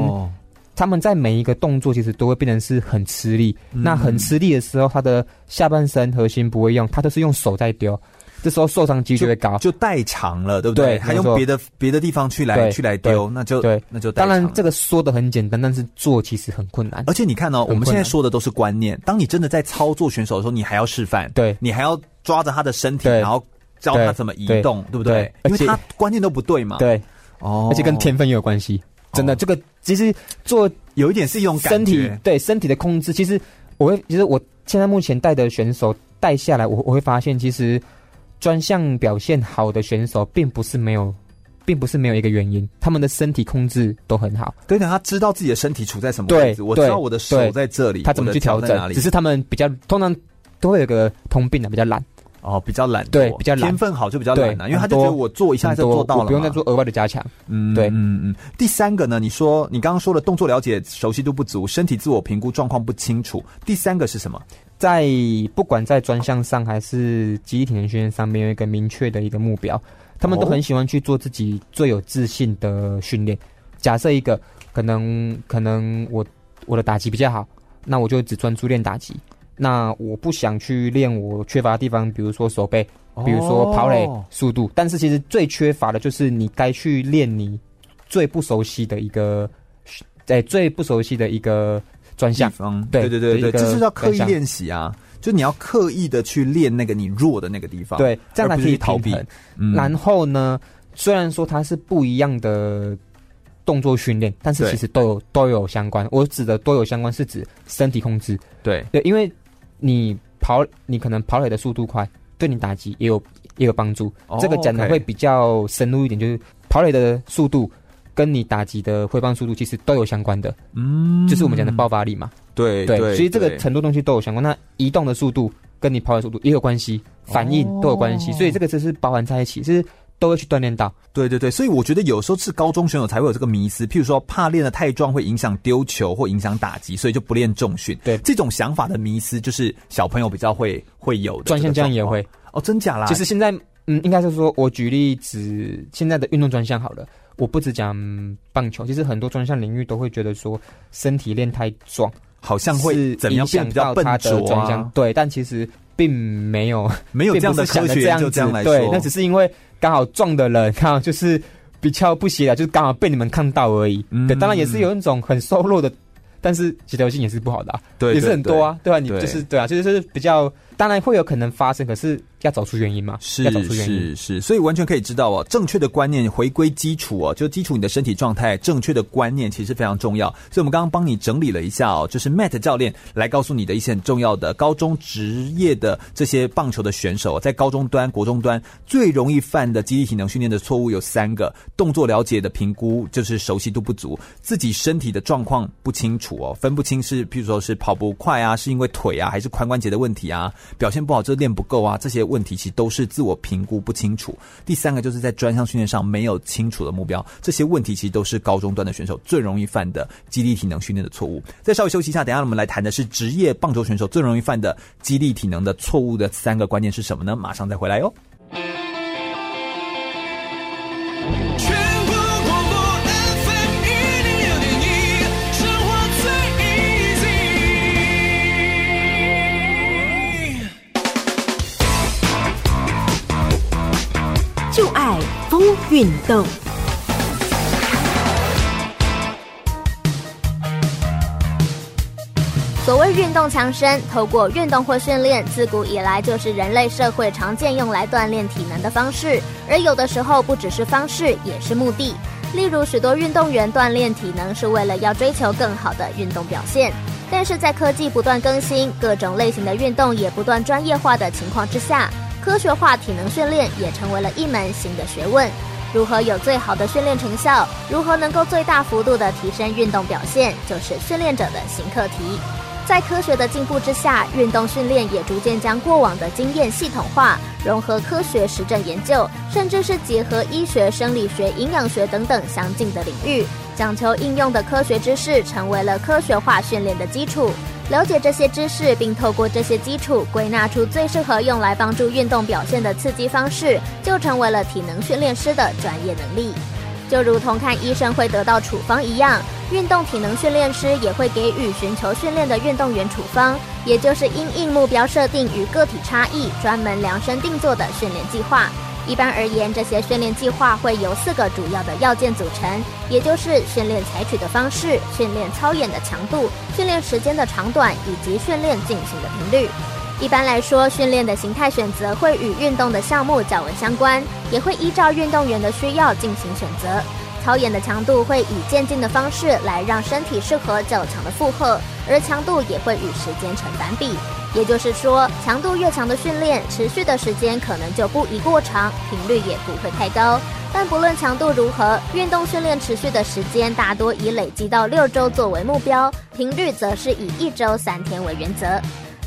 他们在每一个动作其实都会变成是很吃力。嗯、那很吃力的时候，他的下半身核心不会用，他都是用手在丢。这时候受伤几率就会高，就代偿了，对不对？对，还用别的别的地方去来去来丢，那就对，那就当然这个说的很简单，但是做其实很困难。而且你看哦，我们现在说的都是观念，当你真的在操作选手的时候，你还要示范，对，你还要抓着他的身体，然后教他怎么移动，对不对？因为他观念都不对嘛，对，哦，而且跟天分也有关系。真的，这个其实做有一点是一种身体对身体的控制。其实我会，其实我现在目前带的选手带下来，我我会发现其实。专项表现好的选手，并不是没有，并不是没有一个原因，他们的身体控制都很好。对的，他知道自己的身体处在什么位置，我知道我的手在这里，他怎么去调整？只是他们比较通常都会有个通病的，比较懒。哦，比较懒，对，比较懒。天分好就比较懒啊，因为他就觉得我做一下就做到了，不用再做额外的加强。嗯，对，嗯嗯。第三个呢，你说你刚刚说的动作了解熟悉度不足，身体自我评估状况不清楚。第三个是什么？在不管在专项上还是肌力体能训练上面有一个明确的一个目标，他们都很喜欢去做自己最有自信的训练。假设一个可能可能我我的打击比较好，那我就只专注练打击。那我不想去练我缺乏的地方，比如说手背，比如说跑垒速度。但是其实最缺乏的就是你该去练你最不熟悉的一个，在最不熟悉的一个。专项方。对对对对，这是要刻意练习啊，就你要刻意的去练那个你弱的那个地方，对，这样才可以逃避。嗯、然后呢，虽然说它是不一样的动作训练，但是其实都有都有相关。我指的都有相关是指身体控制。对对，因为你跑，你可能跑垒的速度快，对你打击也有也有帮助。哦、这个讲的会比较深入一点，就是跑垒的速度。跟你打击的挥棒速度其实都有相关的，嗯，就是我们讲的爆发力嘛。对对，所以这个很多东西都有相关。那移动的速度跟你跑的速度也有关系，反应都有关系，所以这个就是包含在一起，就是都会去锻炼到。对对对，所以我觉得有时候是高中选手才会有这个迷思，譬如说怕练的太壮会影响丢球或影响打击，所以就不练重训。对，这种想法的迷思就是小朋友比较会会有的。专项这样也会哦，真假啦？其实现在嗯，应该是说我举例子，现在的运动专项好了。我不只讲棒球，其实很多专项领域都会觉得说身体练太壮，好像会怎么样变比较笨拙啊？对，但其实并没有没有这样的科学这样子。对，那只是因为刚好撞的人，刚好就是比较不协调，就是刚好被你们看到而已。对，当然也是有一种很瘦弱的，但是协调性也是不好的，对，也是很多啊，对吧？你就是对啊，就是比较，当然会有可能发生，可是。要找出原因嘛？是要找出原因是是，所以完全可以知道哦，正确的观念回归基础哦，就基础你的身体状态，正确的观念其实非常重要。所以我们刚刚帮你整理了一下哦，就是 Matt 教练来告诉你的一些很重要的高中职业的这些棒球的选手，在高中端、国中端最容易犯的肌力体能训练的错误有三个：动作了解的评估就是熟悉度不足，自己身体的状况不清楚哦，分不清是譬如说是跑不快啊，是因为腿啊，还是髋关节的问题啊，表现不好就是练不够啊，这些。问题其实都是自我评估不清楚。第三个就是在专项训练上没有清楚的目标，这些问题其实都是高中段的选手最容易犯的激励体能训练的错误。再稍微休息一下，等下我们来谈的是职业棒球选手最容易犯的激励体能的错误的三个关键是什么呢？马上再回来哟。就爱疯运动。所谓运动强身，透过运动或训练，自古以来就是人类社会常见用来锻炼体能的方式。而有的时候，不只是方式，也是目的。例如，许多运动员锻炼体能是为了要追求更好的运动表现。但是在科技不断更新，各种类型的运动也不断专业化的情况之下，科学化体能训练也成为了一门新的学问。如何有最好的训练成效？如何能够最大幅度的提升运动表现？就是训练者的新课题。在科学的进步之下，运动训练也逐渐将过往的经验系统化，融合科学实证研究，甚至是结合医学、生理学、营养学等等相近的领域，讲求应用的科学知识，成为了科学化训练的基础。了解这些知识，并透过这些基础归纳出最适合用来帮助运动表现的刺激方式，就成为了体能训练师的专业能力。就如同看医生会得到处方一样，运动体能训练师也会给予寻求训练的运动员处方，也就是因应目标设定与个体差异，专门量身定做的训练计划。一般而言，这些训练计划会由四个主要的要件组成，也就是训练采取的方式、训练操演的强度、训练时间的长短以及训练进行的频率。一般来说，训练的形态选择会与运动的项目较为相关，也会依照运动员的需要进行选择。操演的强度会以渐进的方式来让身体适合较强的负荷，而强度也会与时间成反比。也就是说，强度越强的训练，持续的时间可能就不宜过长，频率也不会太高。但不论强度如何，运动训练持续的时间大多以累积到六周作为目标，频率则是以一周三天为原则。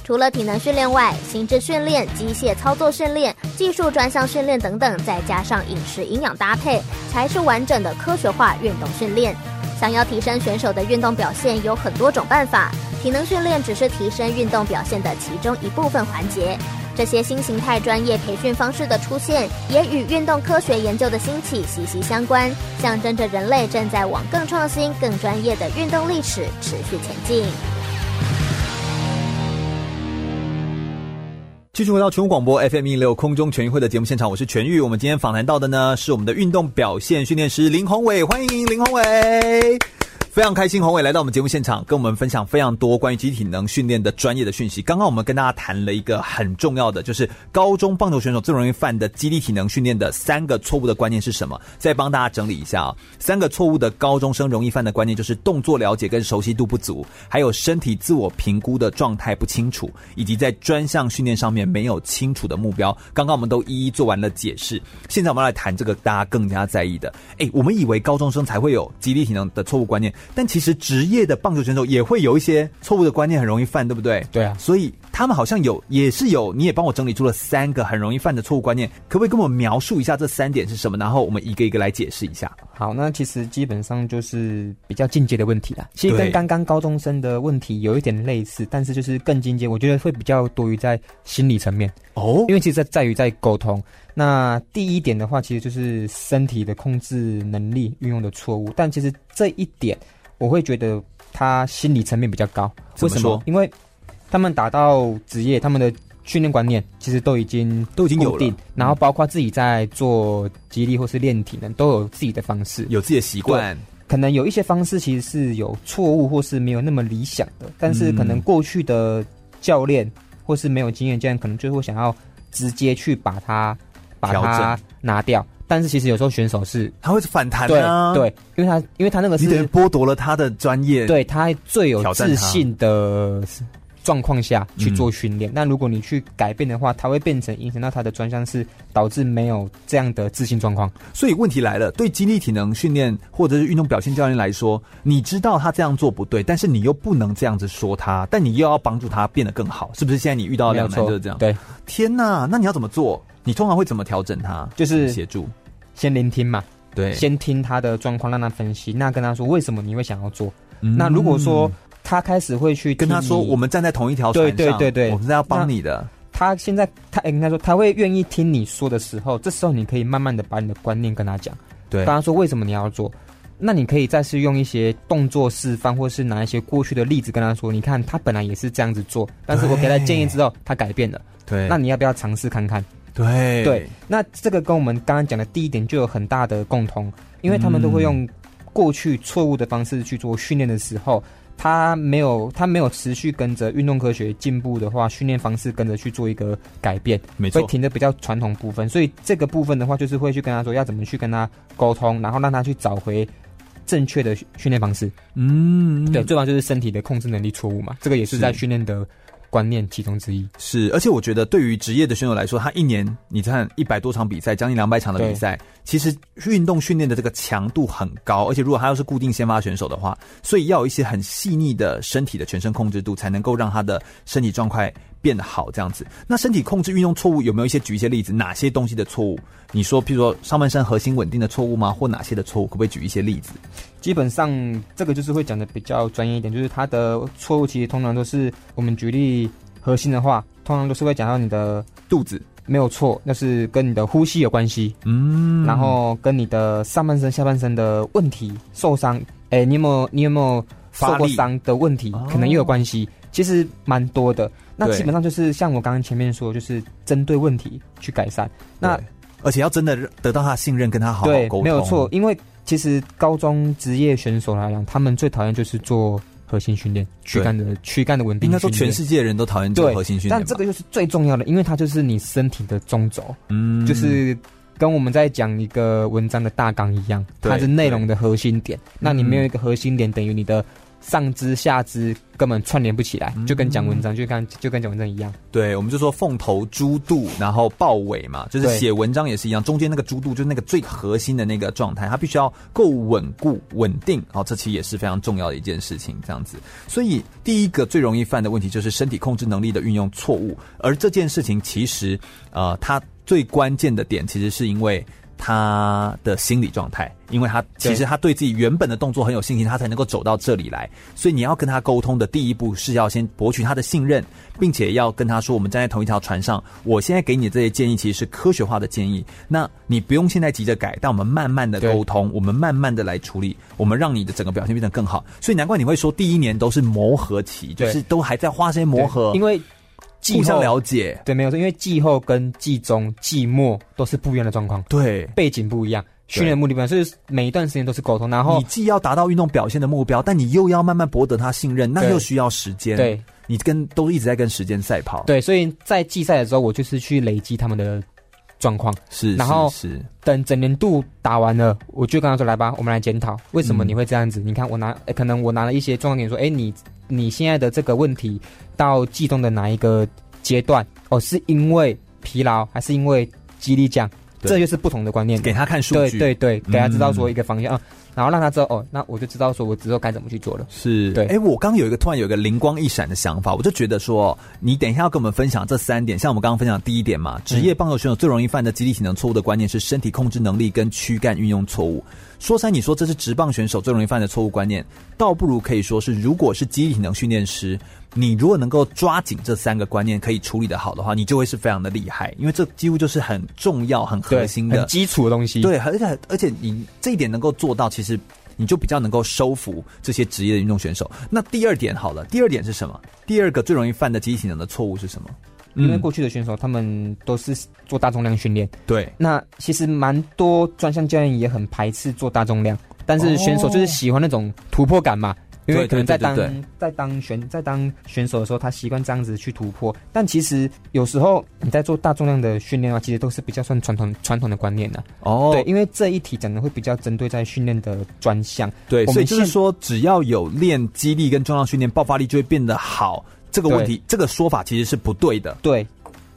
除了体能训练外，心智训练、机械操作训练、技术专项训练等等，再加上饮食营养搭配，才是完整的科学化运动训练。想要提升选手的运动表现，有很多种办法。体能训练只是提升运动表现的其中一部分环节。这些新形态专业培训方式的出现，也与运动科学研究的兴起息息相关，象征着人类正在往更创新、更专业的运动历史持续前进。继续回到全国广播 FM 一六空中全运会的节目现场，我是全玉。我们今天访谈到的呢，是我们的运动表现训练师林宏伟，欢迎林宏伟。非常开心，宏伟来到我们节目现场，跟我们分享非常多关于肌体能训练的专业的讯息。刚刚我们跟大家谈了一个很重要的，就是高中棒球选手最容易犯的肌力体能训练的三个错误的观念是什么？再帮大家整理一下啊，三个错误的高中生容易犯的观念就是动作了解跟熟悉度不足，还有身体自我评估的状态不清楚，以及在专项训练上面没有清楚的目标。刚刚我们都一一做完了解释，现在我们来谈这个大家更加在意的。诶，我们以为高中生才会有肌力体能的错误观念。但其实职业的棒球选手也会有一些错误的观念，很容易犯，对不对？对啊，所以他们好像有，也是有。你也帮我整理出了三个很容易犯的错误观念，可不可以跟我描述一下这三点是什么？然后我们一个一个来解释一下。好，那其实基本上就是比较进阶的问题啦。其实跟刚刚高中生的问题有一点类似，但是就是更进阶，我觉得会比较多于在心理层面哦。因为其实在在于在沟通。那第一点的话，其实就是身体的控制能力运用的错误，但其实这一点。我会觉得他心理层面比较高，为什么？因为他们打到职业，他们的训练观念其实都已经都已经有定，然后包括自己在做肌力或是练体能，都有自己的方式，有自己的习惯。可能有一些方式其实是有错误或是没有那么理想的，但是可能过去的教练或是没有经验教练，可能就会想要直接去把它把它拿掉。但是其实有时候选手是他会反弹啊，对，对，因为他因为他那个是你等于剥夺了他的专业，对他最有自信的状况下去做训练。那、嗯、如果你去改变的话，他会变成影响到他的专项，是导致没有这样的自信状况。所以问题来了，对肌力体能训练或者是运动表现教练来说，你知道他这样做不对，但是你又不能这样子说他，但你又要帮助他变得更好，是不是？现在你遇到的两难就是这样。对，天哪，那你要怎么做？你通常会怎么调整他？就是协助，先聆听嘛。对，先听他的状况，让他分析。那跟他说为什么你会想要做？嗯、那如果说他开始会去跟他说，我们站在同一条船上，对对对对，我们是要帮你的。他现在他应该说他会愿意听你说的时候，这时候你可以慢慢的把你的观念跟他讲。对，跟他说为什么你要做？那你可以再次用一些动作示范，或是拿一些过去的例子跟他说，你看他本来也是这样子做，但是我给他建议之后，他改变了。对，那你要不要尝试看看？对。对，那这个跟我们刚刚讲的第一点就有很大的共通，因为他们都会用过去错误的方式去做训练的时候，他没有他没有持续跟着运动科学进步的话，训练方式跟着去做一个改变，没错，会停的比较传统部分，所以这个部分的话，就是会去跟他说要怎么去跟他沟通，然后让他去找回正确的训练方式。嗯，对，最主要就是身体的控制能力错误嘛，这个也是在训练的。观念其中之一。是，而且我觉得对于职业的选手来说，他一年你看一百多场比赛，将近两百场的比赛，其实运动训练的这个强度很高，而且如果他要是固定先发选手的话，所以要有一些很细腻的身体的全身控制度，才能够让他的身体状态变得好。这样子，那身体控制运动错误有没有一些举一些例子？哪些东西的错误？你说，譬如说上半身核心稳定的错误吗？或哪些的错误？可不可以举一些例子？基本上这个就是会讲的比较专业一点，就是它的错误其实通常都是我们举例核心的话，通常都是会讲到你的肚子。没有错，那是跟你的呼吸有关系，嗯，然后跟你的上半身、下半身的问题、受伤，哎，你有没有你有没有受过伤的问题，可能也有关系，其实蛮多的。那基本上就是像我刚刚前面说，就是针对问题去改善。那而且要真的得到他信任，跟他好好沟通，没有错。因为其实高中职业选手来讲，他们最讨厌就是做。核心训练，躯干的躯干的稳定，应该说全世界人都讨厌做核心训练，但这个就是最重要的，因为它就是你身体的中轴，嗯，就是跟我们在讲一个文章的大纲一样，它是内容的核心点。那你没有一个核心点，等于你的。上肢下肢根本串联不起来，就跟讲文章，就跟就跟讲文章一样。对，我们就说凤头猪肚，然后豹尾嘛，就是写文章也是一样，中间那个猪肚就是那个最核心的那个状态，它必须要够稳固、稳定。好，这其实也是非常重要的一件事情。这样子，所以第一个最容易犯的问题就是身体控制能力的运用错误，而这件事情其实，呃，它最关键的点其实是因为。他的心理状态，因为他其实他对自己原本的动作很有信心，他才能够走到这里来。所以你要跟他沟通的第一步是要先博取他的信任，并且要跟他说，我们站在同一条船上。我现在给你的这些建议其实是科学化的建议，那你不用现在急着改，但我们慢慢的沟通，我们慢慢的来处理，我们让你的整个表现变得更好。所以难怪你会说第一年都是磨合期，就是都还在花些磨合，因为。互相了解，对，没有错，因为季后跟季中、季末都是不一样的状况，对，背景不一样。训练目的不一样，所以每一段时间都是沟通。然后你既要达到运动表现的目标，但你又要慢慢博得他信任，那又需要时间。对，你跟都一直在跟时间赛跑。对，所以在季赛的时候，我就是去累积他们的状况。是，然后是等整年度打完了，我就跟他说：“来吧，我们来检讨为什么你会这样子。嗯、你看我拿，可能我拿了一些重点说，哎，你你现在的这个问题到季中的哪一个阶段？哦，是因为疲劳，还是因为激励奖？”这就是不同的观念，给他看数据，对对对，给他知道说一个方向啊、嗯，然后让他知道哦，那我就知道说我之后该怎么去做了。是，对。哎，我刚刚有一个突然有一个灵光一闪的想法，我就觉得说，你等一下要跟我们分享这三点，像我们刚刚分享第一点嘛，职业棒球选手最容易犯的肌力体能错误的观念是身体控制能力跟躯干运用错误。说三，你说这是职棒选手最容易犯的错误观念，倒不如可以说是，如果是肌力体能训练师。你如果能够抓紧这三个观念，可以处理得好的话，你就会是非常的厉害，因为这几乎就是很重要、很核心的、很基础的东西。对，而且而且你这一点能够做到，其实你就比较能够收服这些职业的运动选手。那第二点好了，第二点是什么？第二个最容易犯的肌力体能的错误是什么？因为过去的选手他们都是做大重量训练，对。那其实蛮多专项教练也很排斥做大重量，但是选手就是喜欢那种突破感嘛。因为可能在当在当选在当选手的时候，他习惯这样子去突破。但其实有时候你在做大重量的训练的话，其实都是比较算传统传统的观念的、啊。哦，对，因为这一题讲的会比较针对在训练的专项。对，所以就是说，只要有练肌力跟重量训练，爆发力就会变得好。这个问题，这个说法其实是不对的。对。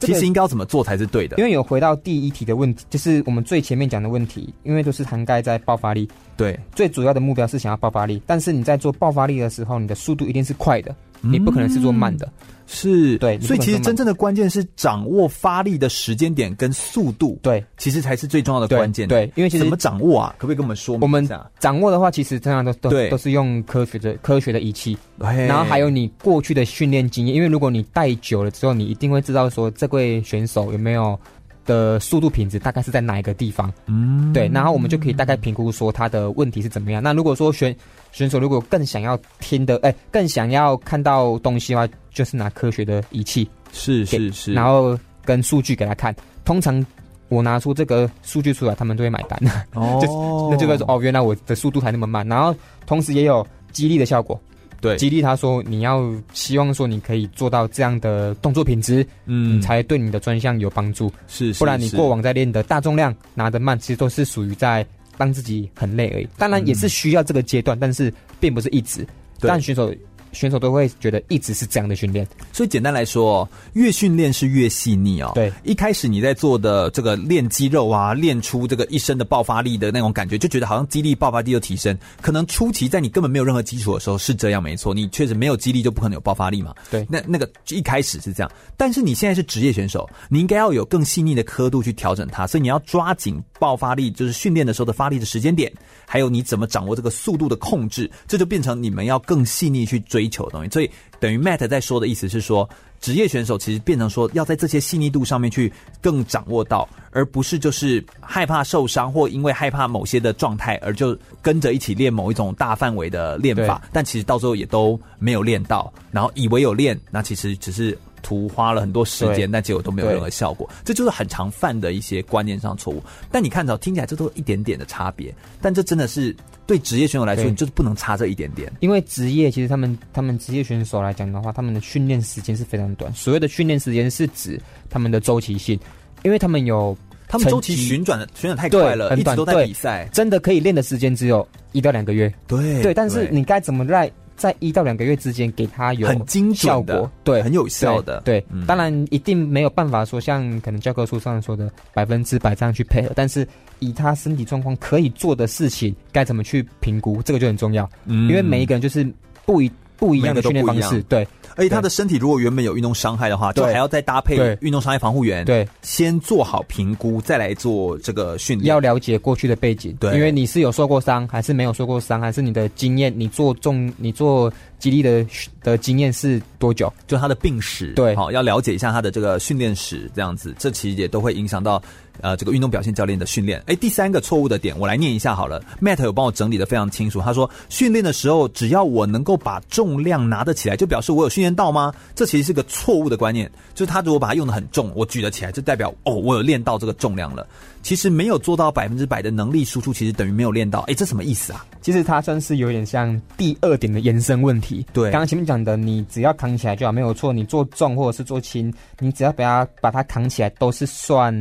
其实应该要怎么做才是对的？因为有回到第一题的问题，就是我们最前面讲的问题，因为都是涵盖在爆发力。对，最主要的目标是想要爆发力，但是你在做爆发力的时候，你的速度一定是快的，你不可能是做慢的。嗯、是，对，所以其实真正的关键是掌握发力的时间点跟速度。对，其实才是最重要的关键。对，因为其实怎么掌握啊？可不可以跟我们说？我们掌握的话，其实通常都都都是用科学的科学的仪器。然后还有你过去的训练经验，因为如果你带久了之后，你一定会知道说这位选手有没有的速度品质大概是在哪一个地方。嗯，对，然后我们就可以大概评估说他的问题是怎么样。那如果说选选手如果更想要听的，哎，更想要看到东西的话，就是拿科学的仪器，是是是，然后跟数据给他看。通常我拿出这个数据出来，他们都会买单。哦，就那就会说哦，原来我的速度还那么慢。然后同时也有激励的效果。对，激励他说，你要希望说你可以做到这样的动作品质，嗯，才对你的专项有帮助。是，是，不然你过往在练的大重量拿得慢，其实都是属于在让自己很累而已。当然也是需要这个阶段，嗯，但是并不是一直。但选手。选手都会觉得一直是这样的训练，所以简单来说，越训练是越细腻哦。对，一开始你在做的这个练肌肉啊，练出这个一身的爆发力的那种感觉，就觉得好像肌力、爆发力就提升。可能初期在你根本没有任何基础的时候是这样，没错，你确实没有肌力就不可能有爆发力嘛。对，那那个一开始是这样，但是你现在是职业选手，你应该要有更细腻的刻度去调整它，所以你要抓紧爆发力，就是训练的时候的发力的时间点，还有你怎么掌握这个速度的控制，这就变成你们要更细腻去追求的东西。所以。等于 Matt 在说的意思是说，职业选手其实变成说要在这些细腻度上面去更掌握到，而不是就是害怕受伤或因为害怕某些的状态而就跟着一起练某一种大范围的练法，但其实到最后也都没有练到，然后以为有练，那其实只是图花了很多时间，但结果都没有任何效果，这就是很常犯的一些观念上错误。但你看到听起来这都有一点点的差别，但这真的是。对职业选手来说，你就是不能差这一点点。因为职业其实他们他们职业选手来讲的话，他们的训练时间是非常短。所谓的训练时间是指他们的周期性，因为他们有他们周期旋转的旋转太快了，很短，一直都在比赛，真的可以练的时间只有一到两个月。对对，但是你该怎么在在一到两个月之间给他有很精准的，对，很有效的，对。对嗯、当然一定没有办法说像可能教科书上说的百分之百这样去配合，但是。以他身体状况可以做的事情，该怎么去评估，这个就很重要。嗯，因为每一个人就是不一不一样的训练方式，对。而且他的身体如果原本有运动伤害的话，就还要再搭配运动伤害防护员，对，先做好评估，再来做这个训练。要了解过去的背景，对，因为你是有受过伤，还是没有受过伤，还是你的经验，你做重，你做激励的的经验是多久？就他的病史，对，好，要了解一下他的这个训练史，这样子，这其实也都会影响到。呃这个运动表现教练的训练。哎，第三个错误的点，我来念一下好了。Matt 有帮我整理得非常清楚，他说训练的时候，只要我能够把重量拿得起来，就表示我有训练到吗？这其实是个错误的观念，就是他如果把它用得很重，我举得起来，就代表哦，我有练到这个重量了。其实没有做到百分之百的能力输出，其实等于没有练到。哎，这什么意思啊？其实它算是有点像第二点的延伸问题。对，刚刚前面讲的，你只要扛起来就好，没有错。你做重或者是做轻，你只要把它把它扛起来，都是算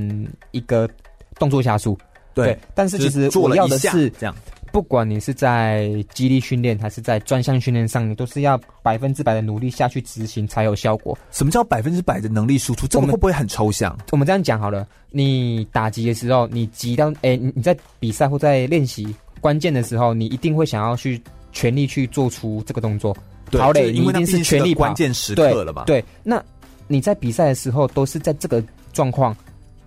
一个动作下数。对，对，但是其实我要的是这样。不管你是在激励训练还是在专项训练上，你都是要百分之百的努力下去执行才有效果。什么叫百分之百的能力输出？这个会不会很抽象？我们，这样讲好了，你打击的时候，你击到哎，你你在比赛或在练习关键的时候，你一定会想要去全力去做出这个动作。对，好嘞，你一定是全力关键时刻了吧？对，那你在比赛的时候都是在这个状况，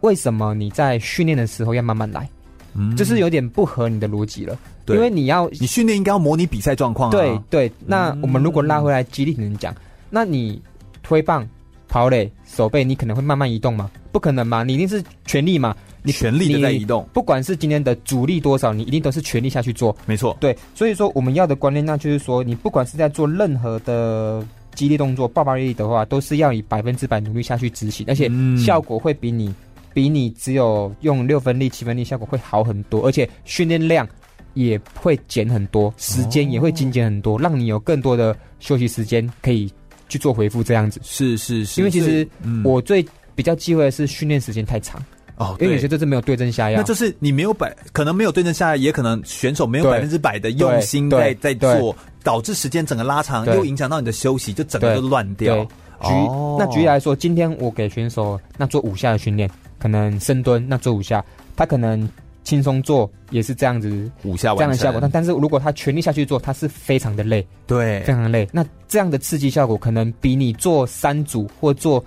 为什么你在训练的时候要慢慢来？嗯，就是有点不合你的逻辑了，对，因为你要你训练应该要模拟比赛状况啊。对对，那我们如果拉回来肌力体能讲，那你推棒、跑垒、手背，你可能会慢慢移动吗？不可能嘛，你一定是全力嘛，你全力的在移动。不管是今天的阻力多少，你一定都是全力下去做。没错，对，所以说我们要的观念，那就是说，你不管是在做任何的激励动作、爆发力的话，都是要以百分之百努力下去执行，而且效果会比你。比你只有用六分力、七分力效果会好很多，而且训练量也会减很多，时间也会精简很多，让你有更多的休息时间可以去做回复。这样子。是是是，因为其实我最比较忌讳的是训练时间太长哦，因为有些这是没有对症下药，那就是你没有百，可能没有对症下药，也可能选手没有百分之百的用心在在做，导致时间整个拉长，又影响到你的休息，就整个就乱掉。举那举例来说，今天我给选手那做五下的训练。可能深蹲那做五下，他可能轻松做也是这样子五下这样的效果，但但是如果他全力下去做，他是非常的累，对，非常的累。那这样的刺激效果可能比你做三组或做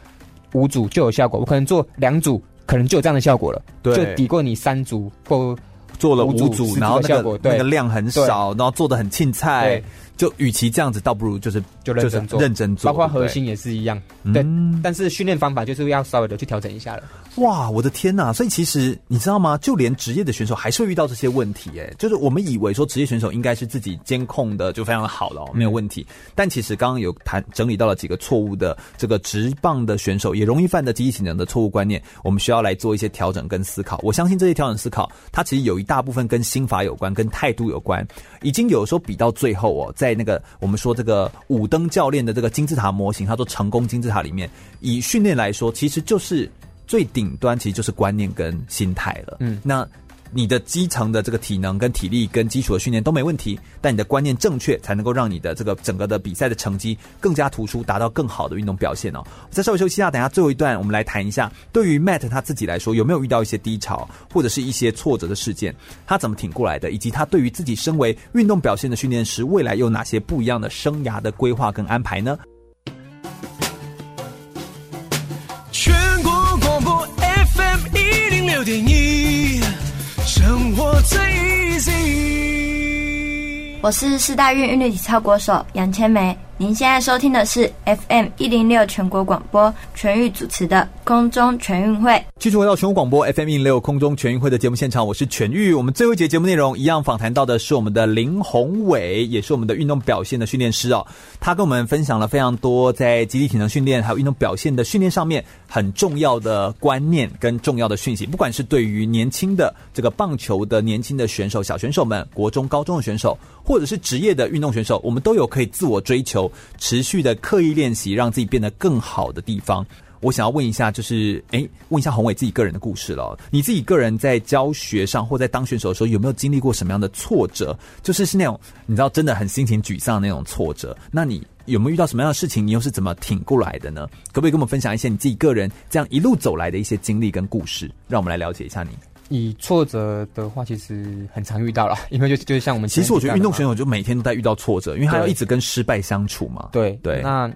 五组就有效果，我可能做两组可能就有这样的效果了，对，就抵过你三组或做了五组，然后那个那个量很少，然后做的很轻菜。就与其这样子，倒不如就是就认真做，认真做，包括核心也是一样。对，嗯、但是训练方法就是要稍微的去调整一下了。哇，我的天呐！所以其实你知道吗？就连职业的选手还是会遇到这些问题。哎，就是我们以为说职业选手应该是自己监控的就非常的好了，哦，没有问题。嗯、但其实刚刚有谈整理到了几个错误的这个职棒的选手也容易犯的肌力体能的错误观念，我们需要来做一些调整跟思考。我相信这些调整思考，它其实有一大部分跟心法有关，跟态度有关。已经有时候比到最后哦。在那个我们说这个五灯教练的这个金字塔模型，他说成功金字塔里面，以训练来说，其实就是最顶端，其实就是观念跟心态了。嗯，那。你的基层的这个体能跟体力跟基础的训练都没问题，但你的观念正确，才能够让你的这个整个的比赛的成绩更加突出，达到更好的运动表现哦。再稍微休息一下，等一下最后一段我们来谈一下，对于 Matt 他自己来说，有没有遇到一些低潮或者是一些挫折的事件，他怎么挺过来的，以及他对于自己身为运动表现的训练师，未来有哪些不一样的生涯的规划跟安排呢？一零六点一。生活最。我是四大运韵律体操国手杨千梅。您现在收听的是 FM 一零六全国广播全域主持的空中全运会。继续回到全国广播 FM 一零六空中全运会的节目现场，我是全域。我们最后一节节目内容一样访谈到的是我们的林宏伟，也是我们的运动表现的训练师哦。他跟我们分享了非常多在集体体能训练还有运动表现的训练上面很重要的观念跟重要的讯息，不管是对于年轻的这个棒球的年轻的选手、小选手们、国中、高中的选手，或者是职业的运动选手，我们都有可以自我追求。持续的刻意练习，让自己变得更好的地方。我想要问一下，就是诶，问一下宏伟自己个人的故事了。你自己个人在教学上或在当选手的时候，有没有经历过什么样的挫折？就是是那种你知道真的很心情沮丧的那种挫折。那你有没有遇到什么样的事情？你又是怎么挺过来的呢？可不可以跟我们分享一些你自己个人这样一路走来的一些经历跟故事，让我们来了解一下你。以挫折的话，其实很常遇到了，因为就就像我们，其实我觉得运动选手就每天都在遇到挫折，因为他要一直跟失败相处嘛。对对。那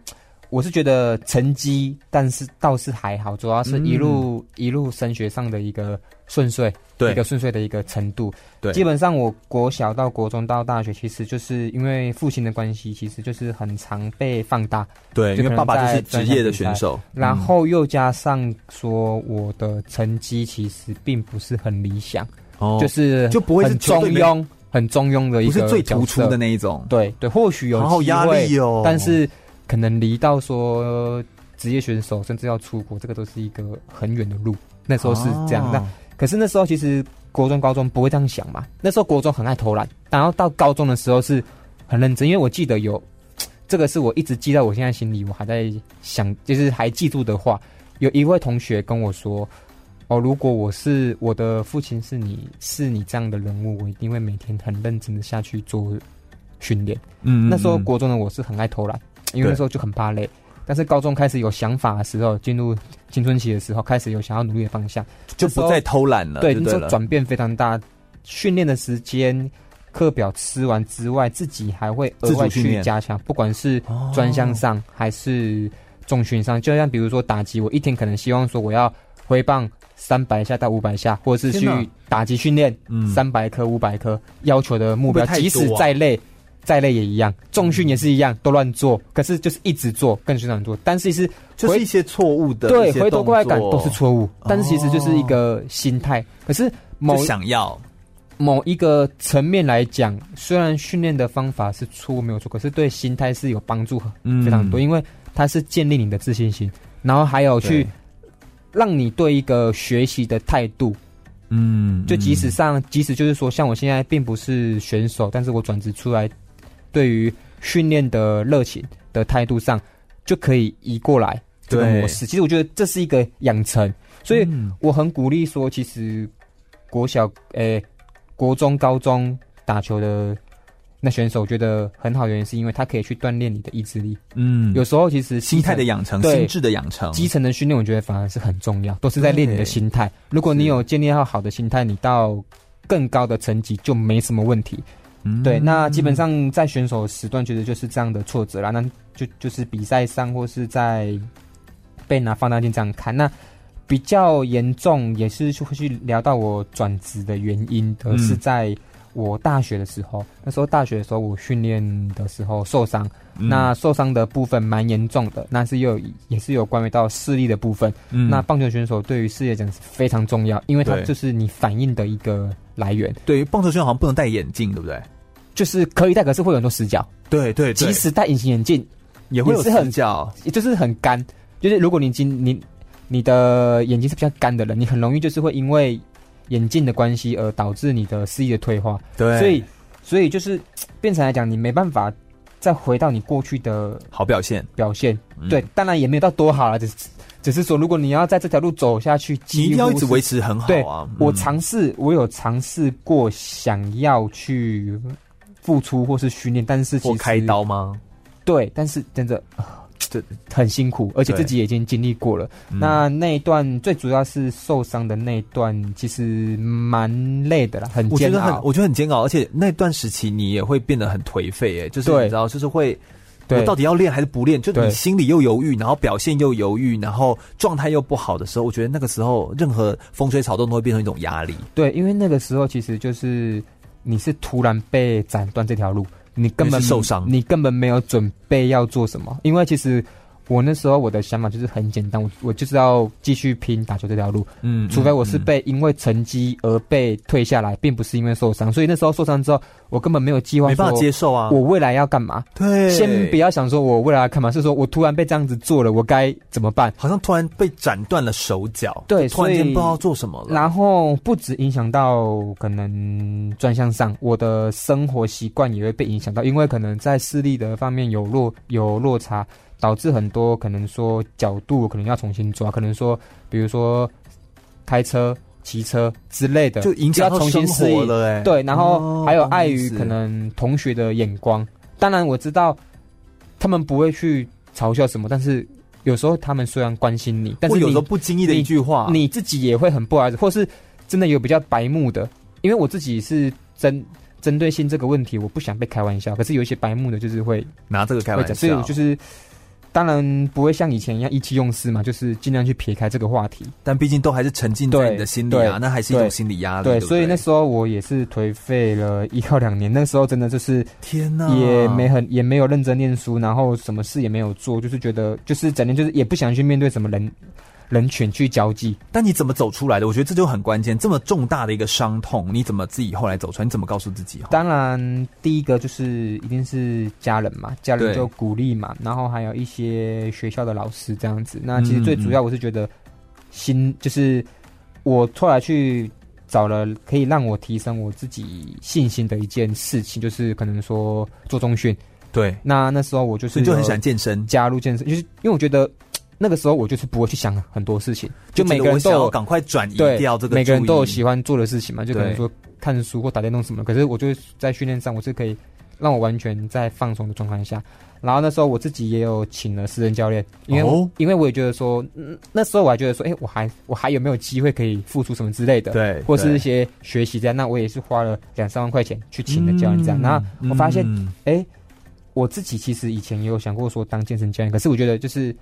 我是觉得成绩，但是倒是还好，主要是一路、嗯、一路升学上的一个顺遂，对，一个顺遂的一个程度。对，基本上我国小到国中到大学，其实就是因为父亲的关系，其实就是很常被放大。对，因为爸爸就是职业的选手，然后又加上说我的成绩其实并不是很理想，哦，就是就不会是中庸，很中庸的一个，不是最突出的那一种。对对，或许有好压力哦，但是。可能离到说职业选手，甚至要出国，这个都是一个很远的路。那时候是这样，哦、那可是那时候其实国中、高中不会这样想嘛。那时候国中很爱偷懒，然后到高中的时候是很认真，因为我记得有这个是我一直记在我现在心里，我还在想，就是还记住的话，有一位同学跟我说：“哦，如果我是我的父亲，是你是你这样的人物，我一定会每天很认真的下去做训练。”嗯，那时候国中的我是很爱偷懒。因为那时候就很怕累，但是高中开始有想法的时候，进入青春期的时候，开始有想要努力的方向，就不再偷懒了。对，那时候转变非常大。训练的时间、课表吃完之外，自己还会额外去加强，不管是专项上还是重训上。就像比如说打击，我一天可能希望说我要挥棒三百下到五百下，或者是去打击训练，嗯，三百颗、五百颗，要求的目标，即使再累。再累也一样，重训也是一样，都乱做，可是就是一直做，更经常做。但是是就是一些错误的，对，回头过来感都是错误。但是其实就是一个心态。可是某想要某一个层面来讲，虽然训练的方法是错误没有错，可是对心态是有帮助非常多，因为它是建立你的自信心，然后还有去让你对一个学习的态度，嗯，就即使上，即使就是说，像我现在并不是选手，但是我转职出来。对于训练的热情的态度上，就可以移过来这个模式。其实我觉得这是一个养成，所以我很鼓励说，其实国小、诶、欸、国中、高中打球的那选手，我觉得很好，原因是因为他可以去锻炼你的意志力。嗯，有时候其实心态的养成、心智的养成、基层的训练，我觉得反而是很重要，都是在练你的心态。如果你有建立好好的心态，你到更高的成绩就没什么问题。对，那基本上在选手时段，觉得就是这样的挫折啦。那就就是比赛上或是在被拿放大镜这样看，那比较严重也是会去聊到我转职的原因而是在我大学的时候。那时候大学的时候，我训练的时候受伤，那受伤的部分蛮严重的，那是有也是有关于到视力的部分。那棒球选手对于视力讲是非常重要，因为它就是你反应的一个来源。对于棒球选手好像不能戴眼镜，对不对？就是可以戴，可是会有很多死角。对对，对，即使戴隐形眼镜也会有死角，就是很干。就是如果你今你你的眼睛是比较干的人，你很容易就是会因为眼镜的关系而导致你的视力的退化。对，所以所以就是变成来讲，你没办法再回到你过去的好表现表现。对，当然也没有到多好了，只是只是说，如果你要在这条路走下去，你一定要一直维持很好啊。对，我尝试，我有尝试过想要去。付出或是训练，但是其实开刀吗？对，但是真的这很辛苦，而且自己已经经历过了。那那一段最主要是受伤的那一段，其实蛮累的啦，很煎熬。我觉得很，我觉得很煎熬，而且那段时期你也会变得很颓废，哎，就是你知道，就是会，我到底要练还是不练？就你心里又犹豫，然后表现又犹豫，然后状态又不好的时候，我觉得那个时候任何风吹草动都会变成一种压力。对，因为那个时候其实就是。你是突然被斩断这条路，你根本受伤，你根本没有准备要做什么，因为其实。我那时候我的想法就是很简单，我我就是要继续拼打球这条路，嗯，除非我是被因为成绩而被退下来，并不是因为受伤。所以那时候受伤之后，我根本没有计划，没办法接受啊。我未来要干嘛？对，先不要想说我未来要干嘛，是说我突然被这样子做了，我该怎么办？好像突然被斩断了手脚，对，突然间不知道做什么了。然后不止影响到可能专项上，我的生活习惯也会被影响到，因为可能在视力的方面有落有落差。导致很多可能说角度可能要重新抓，可能说比如说开车、骑车之类的，就影响到生活了哎。对，然后还有碍于可能同学的眼光。哦、当然我知道他们不会去嘲笑什么，但是有时候他们虽然关心你，但是有时候不经意的一句话你，你自己也会很不好意思，或是真的有比较白目的。因为我自己是针针对性这个问题，我不想被开玩笑。可是有一些白目的，就是会拿这个开玩笑，所以我就是。当然不会像以前一样意气用事嘛，就是尽量去撇开这个话题。但毕竟都还是沉浸在你的心里啊，那还是一种心理压力。对，所以那时候我也是颓废了一到两年。那时候真的就是天呐，也没很也没有认真念书，然后什么事也没有做，就是觉得就是整天就是也不想去面对什么人。人群去交际，但你怎么走出来的？我觉得这就很关键。这么重大的一个伤痛，你怎么自己后来走出来？你怎么告诉自己？当然，第一个就是一定是家人嘛，家人就鼓励嘛，然后还有一些学校的老师这样子。那其实最主要，我是觉得心，就是我后来去找了可以让我提升我自己信心的一件事情，就是可能说做中训。对，那那时候我就是就很喜欢健身，加入健身，就是因为我觉得。那个时候我就是不会去想很多事情，就每个人都有赶快转移掉这个，每个人都有喜欢做的事情嘛，就可能说看书或打电动什么。可是我就在训练上，我是可以让我完全在放松的状况下。然后那时候我自己也有请了私人教练，因为、哦、因为我也觉得说，那时候我还觉得说，哎、欸，我还我还有没有机会可以付出什么之类的，对，或是一些学习这样。那我也是花了两三万块钱去请了教练这样。嗯、然后我发现，哎、嗯欸，我自己其实以前也有想过说当健身教练，可是我觉得就是。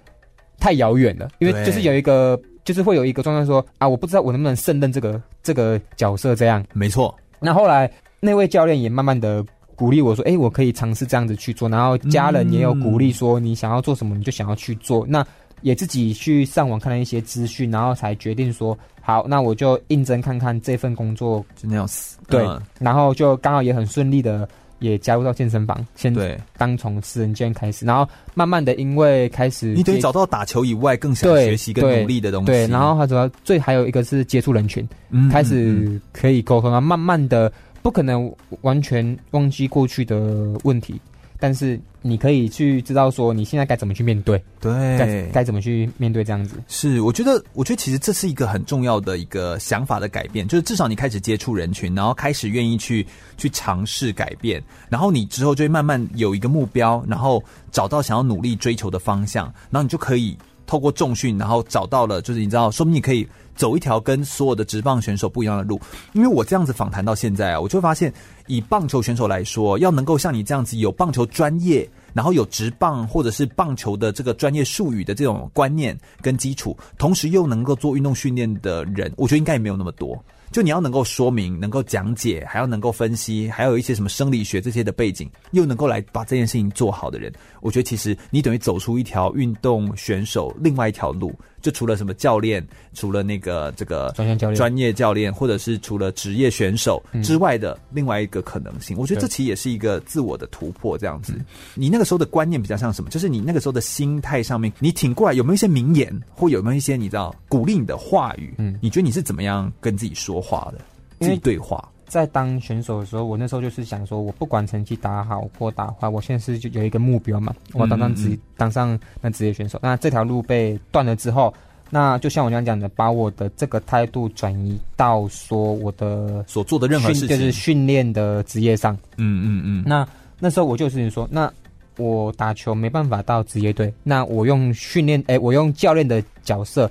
太遥远了，因为就是有一个，就是会有一个状态说啊，我不知道我能不能胜任这个这个角色，这样没错。那后来那位教练也慢慢的鼓励我说，哎、欸，我可以尝试这样子去做。然后家人也有鼓励说，你想要做什么，你就想要去做。嗯、那也自己去上网看了一些资讯，然后才决定说，好，那我就应征看看这份工作，真的要死。对，嗯、然后就刚好也很顺利的。也加入到健身房，先当从私人健开始，然后慢慢的，因为开始你得找到打球以外更想学习更努力的东西。对，对，然后他主要最还有一个是接触人群，嗯、开始可以沟通啊，慢慢的不可能完全忘记过去的问题。但是你可以去知道说你现在该怎么去面对，对，该该怎么去面对这样子。是，我觉得，我觉得其实这是一个很重要的一个想法的改变，就是至少你开始接触人群，然后开始愿意去去尝试改变，然后你之后就会慢慢有一个目标，然后找到想要努力追求的方向，然后你就可以透过重训，然后找到了，就是你知道，说明你可以。走一条跟所有的职棒选手不一样的路，因为我这样子访谈到现在啊，我就发现，以棒球选手来说，要能够像你这样子有棒球专业，然后有职棒或者是棒球的这个专业术语的这种观念跟基础，同时又能够做运动训练的人，我觉得应该也没有那么多。就你要能够说明，能够讲解，还要能够分析，还有一些什么生理学这些的背景，又能够来把这件事情做好的人，我觉得其实你等于走出一条运动选手另外一条路。就除了什么教练，除了那个这个专业教练、专业教练，或者是除了职业选手之外的另外一个可能性，嗯、我觉得这其实也是一个自我的突破。这样子，你那个时候的观念比较像什么？就是你那个时候的心态上面，你挺过来有没有一些名言，或有没有一些你知道鼓励你的话语？嗯，你觉得你是怎么样跟自己说话的？自己对话。在当选手的时候，我那时候就是想说，我不管成绩打好或打坏，我现在是就有一个目标嘛，我要当上职、嗯嗯、当上那职业选手。那这条路被断了之后，那就像我刚刚讲的，把我的这个态度转移到说我的所做的任何事情，就是训练的职业上。嗯嗯嗯。那那时候我就是说，那我打球没办法到职业队，那我用训练，哎，我用教练的角色，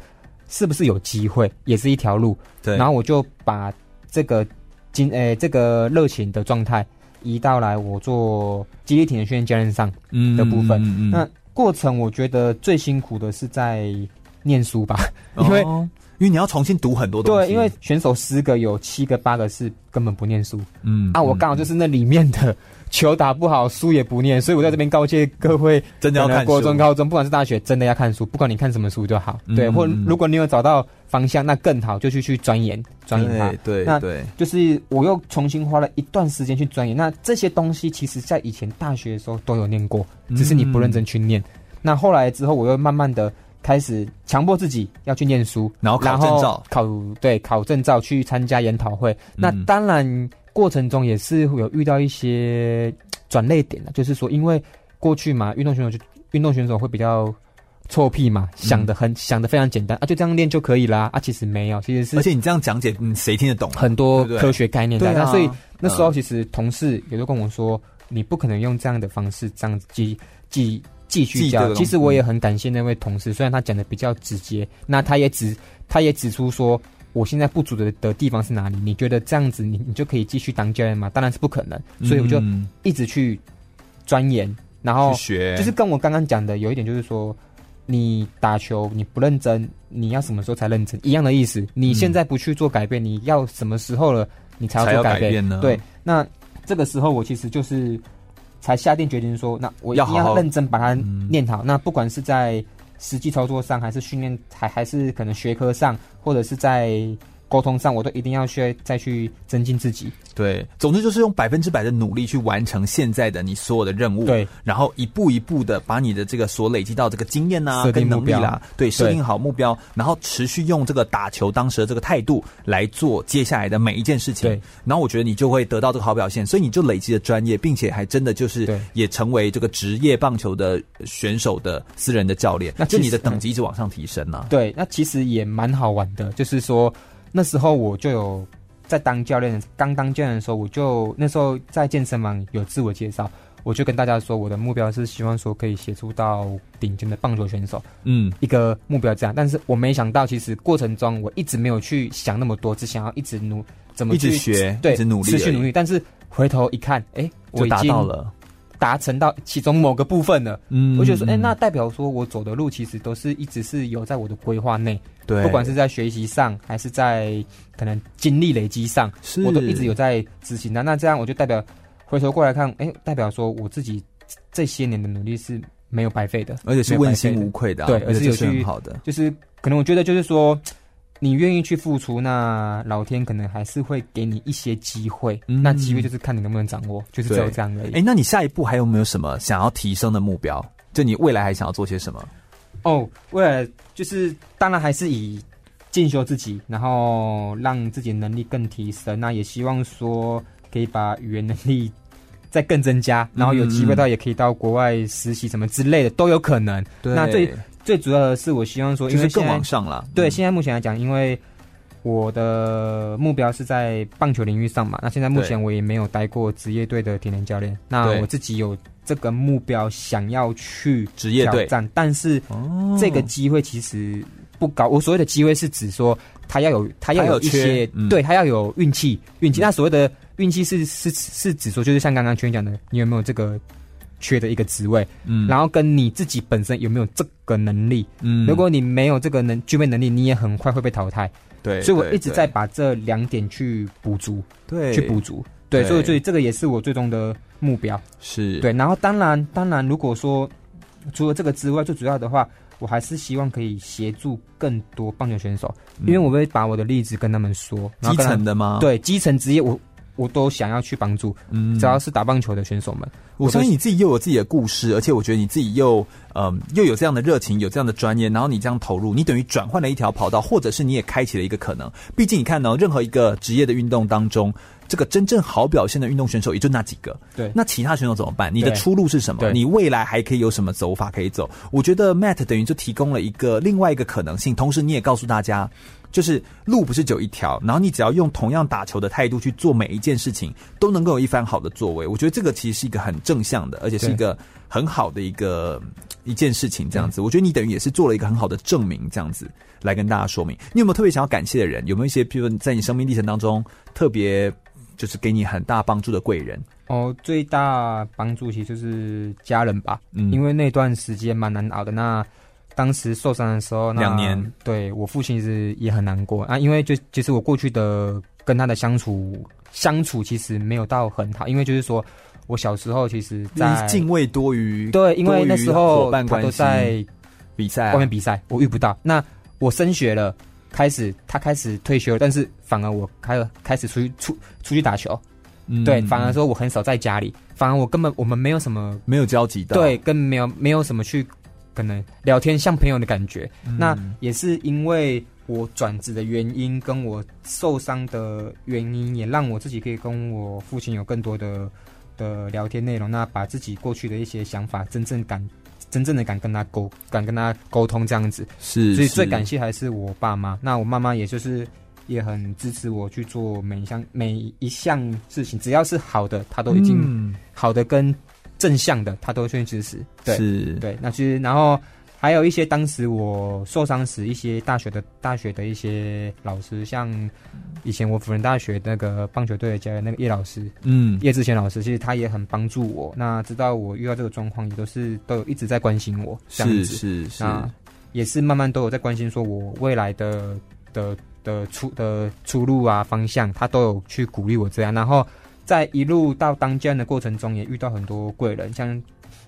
是不是有机会？也是一条路。对。然后我就把这个。今诶，这个热情的状态移到来我做肌力体能训练教练上的部分。嗯嗯嗯、那过程我觉得最辛苦的是在念书吧，因为、哦、因为你要重新读很多东西。对，因为选手十个有七个八个是根本不念书。嗯，啊，我刚好就是那里面的。球打不好，书也不念，所以我在这边告诫各位，真的要看书。国中、高中，不管是大学，真的要看书。不管你看什么书就好，嗯、对。或如果你有找到方向，那更好，就去去钻研，钻研它。对，那对，就是我又重新花了一段时间去钻研。那这些东西，其实在以前大学的时候都有念过，只是你不认真去念。嗯、那后来之后，我又慢慢的开始强迫自己要去念书，然后考证照，考对考证照，去参加研讨会。嗯、那当然。过程中也是有遇到一些转捩点的，就是说，因为过去嘛，运动选手就运动选手会比较臭屁嘛，嗯、想的很想的非常简单啊，就这样练就可以啦啊，其实没有，其实是而且你这样讲解，嗯，谁听得懂？很多科学概念在那，所以那时候其实同事也都跟我说，嗯、你不可能用这样的方式这样子继继继续教。其实我也很感谢那位同事，虽然他讲的比较直接，那他也指他也指出说。我现在不足的的地方是哪里？你觉得这样子你你就可以继续当教练吗？当然是不可能，所以我就一直去钻研，然后学，就是跟我刚刚讲的有一点，就是说你打球你不认真，你要什么时候才认真？一样的意思，你现在不去做改变，你要什么时候了你才要做改变，呢？对，那这个时候我其实就是才下定决心说，那我一定要认真把它练好。好那不管是在实际操作上，还是训练，还还是可能学科上，或者是在。沟通上，我都一定要去再去增进自己。对，总之就是用百分之百的努力去完成现在的你所有的任务。对，然后一步一步的把你的这个所累积到这个经验啊，跟能力啦，对，设定好目标，然后持续用这个打球当时的这个态度来做接下来的每一件事情。对，然后我觉得你就会得到这个好表现，所以你就累积了专业，并且还真的就是也成为这个职业棒球的选手的私人的教练。那就你的等级一直往上提升呢、啊？对，那其实也蛮好玩的，就是说。那时候我就有在当教练，刚当教练的时候，我就那时候在健身房有自我介绍，我就跟大家说，我的目标是希望说可以协助到顶尖的棒球选手，嗯，一个目标这样。但是我没想到，其实过程中我一直没有去想那么多，只想要一直努怎么去一直学，对，一直努力，持续努力。但是回头一看，哎、欸，我达到了。达成到其中某个部分了，嗯，我觉得说，哎、欸，那代表说我走的路其实都是一直是有在我的规划内，对，不管是在学习上，还是在可能经历累积上，是，我都一直有在执行的。那这样我就代表回头过来看，哎、欸，代表说我自己这些年的努力是没有白费的，而且是问心无愧的，啊，对，而且有是很好的，就是可能我觉得就是说。你愿意去付出，那老天可能还是会给你一些机会。嗯、那机会就是看你能不能掌握，就是只有这样而已。哎、欸，那你下一步还有没有什么想要提升的目标？就你未来还想要做些什么？哦，未来就是当然还是以进修自己，然后让自己能力更提升。那也希望说可以把语言能力再更增加，然后有机会到也可以到国外实习什么之类的都有可能。那最。最主要的是，我希望说，因为就是更往上了。对，现在目前来讲，因为我的目标是在棒球领域上嘛。那现在目前我也没有待过职业队的体能教练。那我自己有这个目标，想要去职业队。战，但是这个机会其实不高。我所谓的机会是指说，他要有，他要有一些，对他要有运气，运气。那所谓的运气是是是指说，就是像刚刚圈讲的，你有没有这个？缺的一个职位，嗯，然后跟你自己本身有没有这个能力，嗯，如果你没有这个能具备能力，你也很快会被淘汰，对，所以我一直在把这两点去补足，对，去补足，对，对，所以所以这个也是我最终的目标，是对，然后当然当然，如果说除了这个之外，最主要的话，我还是希望可以协助更多棒球选手，嗯，因为我会把我的例子跟他们说，基层的吗？对，基层职业我。我都想要去帮助，嗯，只要是打棒球的选手们。我相信你自己又有自己的故事，而且我觉得你自己又，嗯，又有这样的热情，有这样的专业，然后你这样投入，你等于转换了一条跑道，或者是你也开启了一个可能。毕竟你看呢，任何一个职业的运动当中，这个真正好表现的运动选手也就那几个。对，那其他选手怎么办？你的出路是什么？你未来还可以有什么走法可以走？我觉得 Matt 等于就提供了一个另外一个可能性，同时你也告诉大家。就是路不是只有一条，然后你只要用同样打球的态度去做每一件事情，都能够有一番好的作为。我觉得这个其实是一个很正向的，而且是一个很好的一个一件事情。这样子，我觉得你等于也是做了一个很好的证明，这样子来跟大家说明。你有没有特别想要感谢的人？有没有一些，譬如在你生命历程当中特别就是给你很大帮助的贵人？哦，最大帮助其实就是家人吧，嗯，因为那段时间蛮难熬的。那当时受伤的时候，两年，对我父亲是也很难过啊，因为就其实我过去的跟他的相处相处其实没有到很好，因为就是说我小时候其实在敬畏多于对，因为那时候他都在比赛外面比赛，我遇不到。那我升学了，开始他开始退休，但是反而我开开始出去出出去打球，嗯，对，反而说我很少在家里，反而我根本我们没有什么没有交集的，对，跟没有没有什么去。可能聊天像朋友的感觉，嗯、那也是因为我转职的原因，跟我受伤的原因，也让我自己可以跟我父亲有更多的的聊天内容。那把自己过去的一些想法，真正敢真正的敢跟他沟，敢跟他沟通这样子。是，所以最感谢还是我爸妈。那我妈妈也就是也很支持我去做每一项每一项事情，只要是好的，她都已经好的跟。正向的，他都会去支持。对，是，对。那其实，然后还有一些当时我受伤时，一些大学的大学的一些老师，像以前我辅仁大学那个棒球队的教练那个叶老师，嗯，叶志贤老师，其实他也很帮助我。那知道我遇到这个状况，也都是都有一直在关心我，这样子是是是，那也是慢慢都有在关心，说我未来的的的出的出路啊方向，他都有去鼓励我这样。然后在一路到当教练的过程中，也遇到很多贵人，像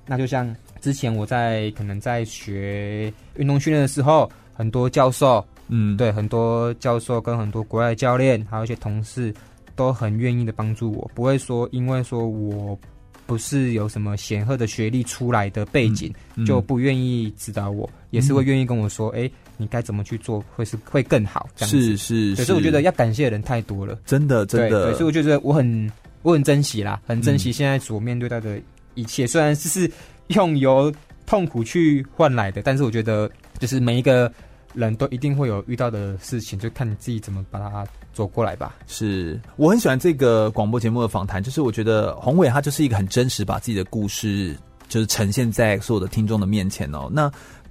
那就像。之前我在可能在学运动训练的时候，很多教授，嗯，对，很多教授跟很多国外的教练，还有一些同事，都很愿意的帮助我，不会说因为说我不是有什么显赫的学历出来的背景，嗯嗯、就不愿意指导我，也是会愿意跟我说，哎、你该怎么去做会是会更好，这样是是是，是，我觉得要感谢的人太多了，真的真的，所以我觉得我很我很珍惜啦，很珍惜现在所面对到的一切，虽然只是。用由痛苦去换来的，但是我觉得，就是每一个人都一定会有遇到的事情，就看你自己怎么把它走过来吧。是，我很喜欢这个广播节目的访谈，就是我觉得宏伟他就是一个很真实，把自己的故事就是呈现在所有的听众的面前哦。那。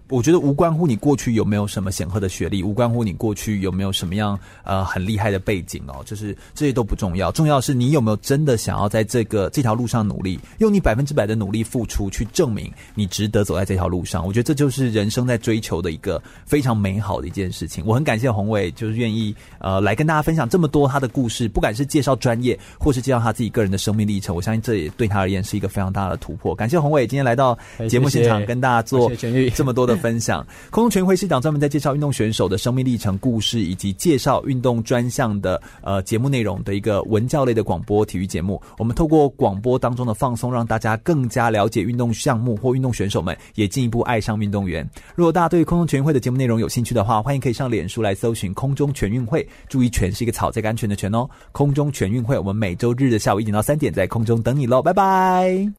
我觉得无关乎你过去有没有什么显赫的学历，无关乎你过去有没有什么样呃很厉害的背景哦，就是这些都不重要，重要的是你有没有真的想要在这个这条路上努力，用你百分之百的努力付出去证明你值得走在这条路上。我觉得这就是人生在追求的一个非常美好的一件事情。我很感谢宏伟，就是愿意呃来跟大家分享这么多他的故事，不管是介绍专业，或是介绍他自己个人的生命历程，我相信这也对他而言是一个非常大的突破。感谢宏伟今天来到节目现场，跟大家做这么多的分享，空中全运会是一档专门在介绍运动选手的生命历程故事，以及介绍运动专项的呃节目内容的一个文教类的广播体育节目。我们透过广播当中的放松，让大家更加了解运动项目或运动选手们，也进一步爱上运动员。如果大家对空中全运会的节目内容有兴趣的话，欢迎可以上脸书来搜寻空中全运会，注意“全”是一个草，这个安全的“全”哦。空中全运会，我们每周日的下午一点到三点在空中等你喽，拜拜。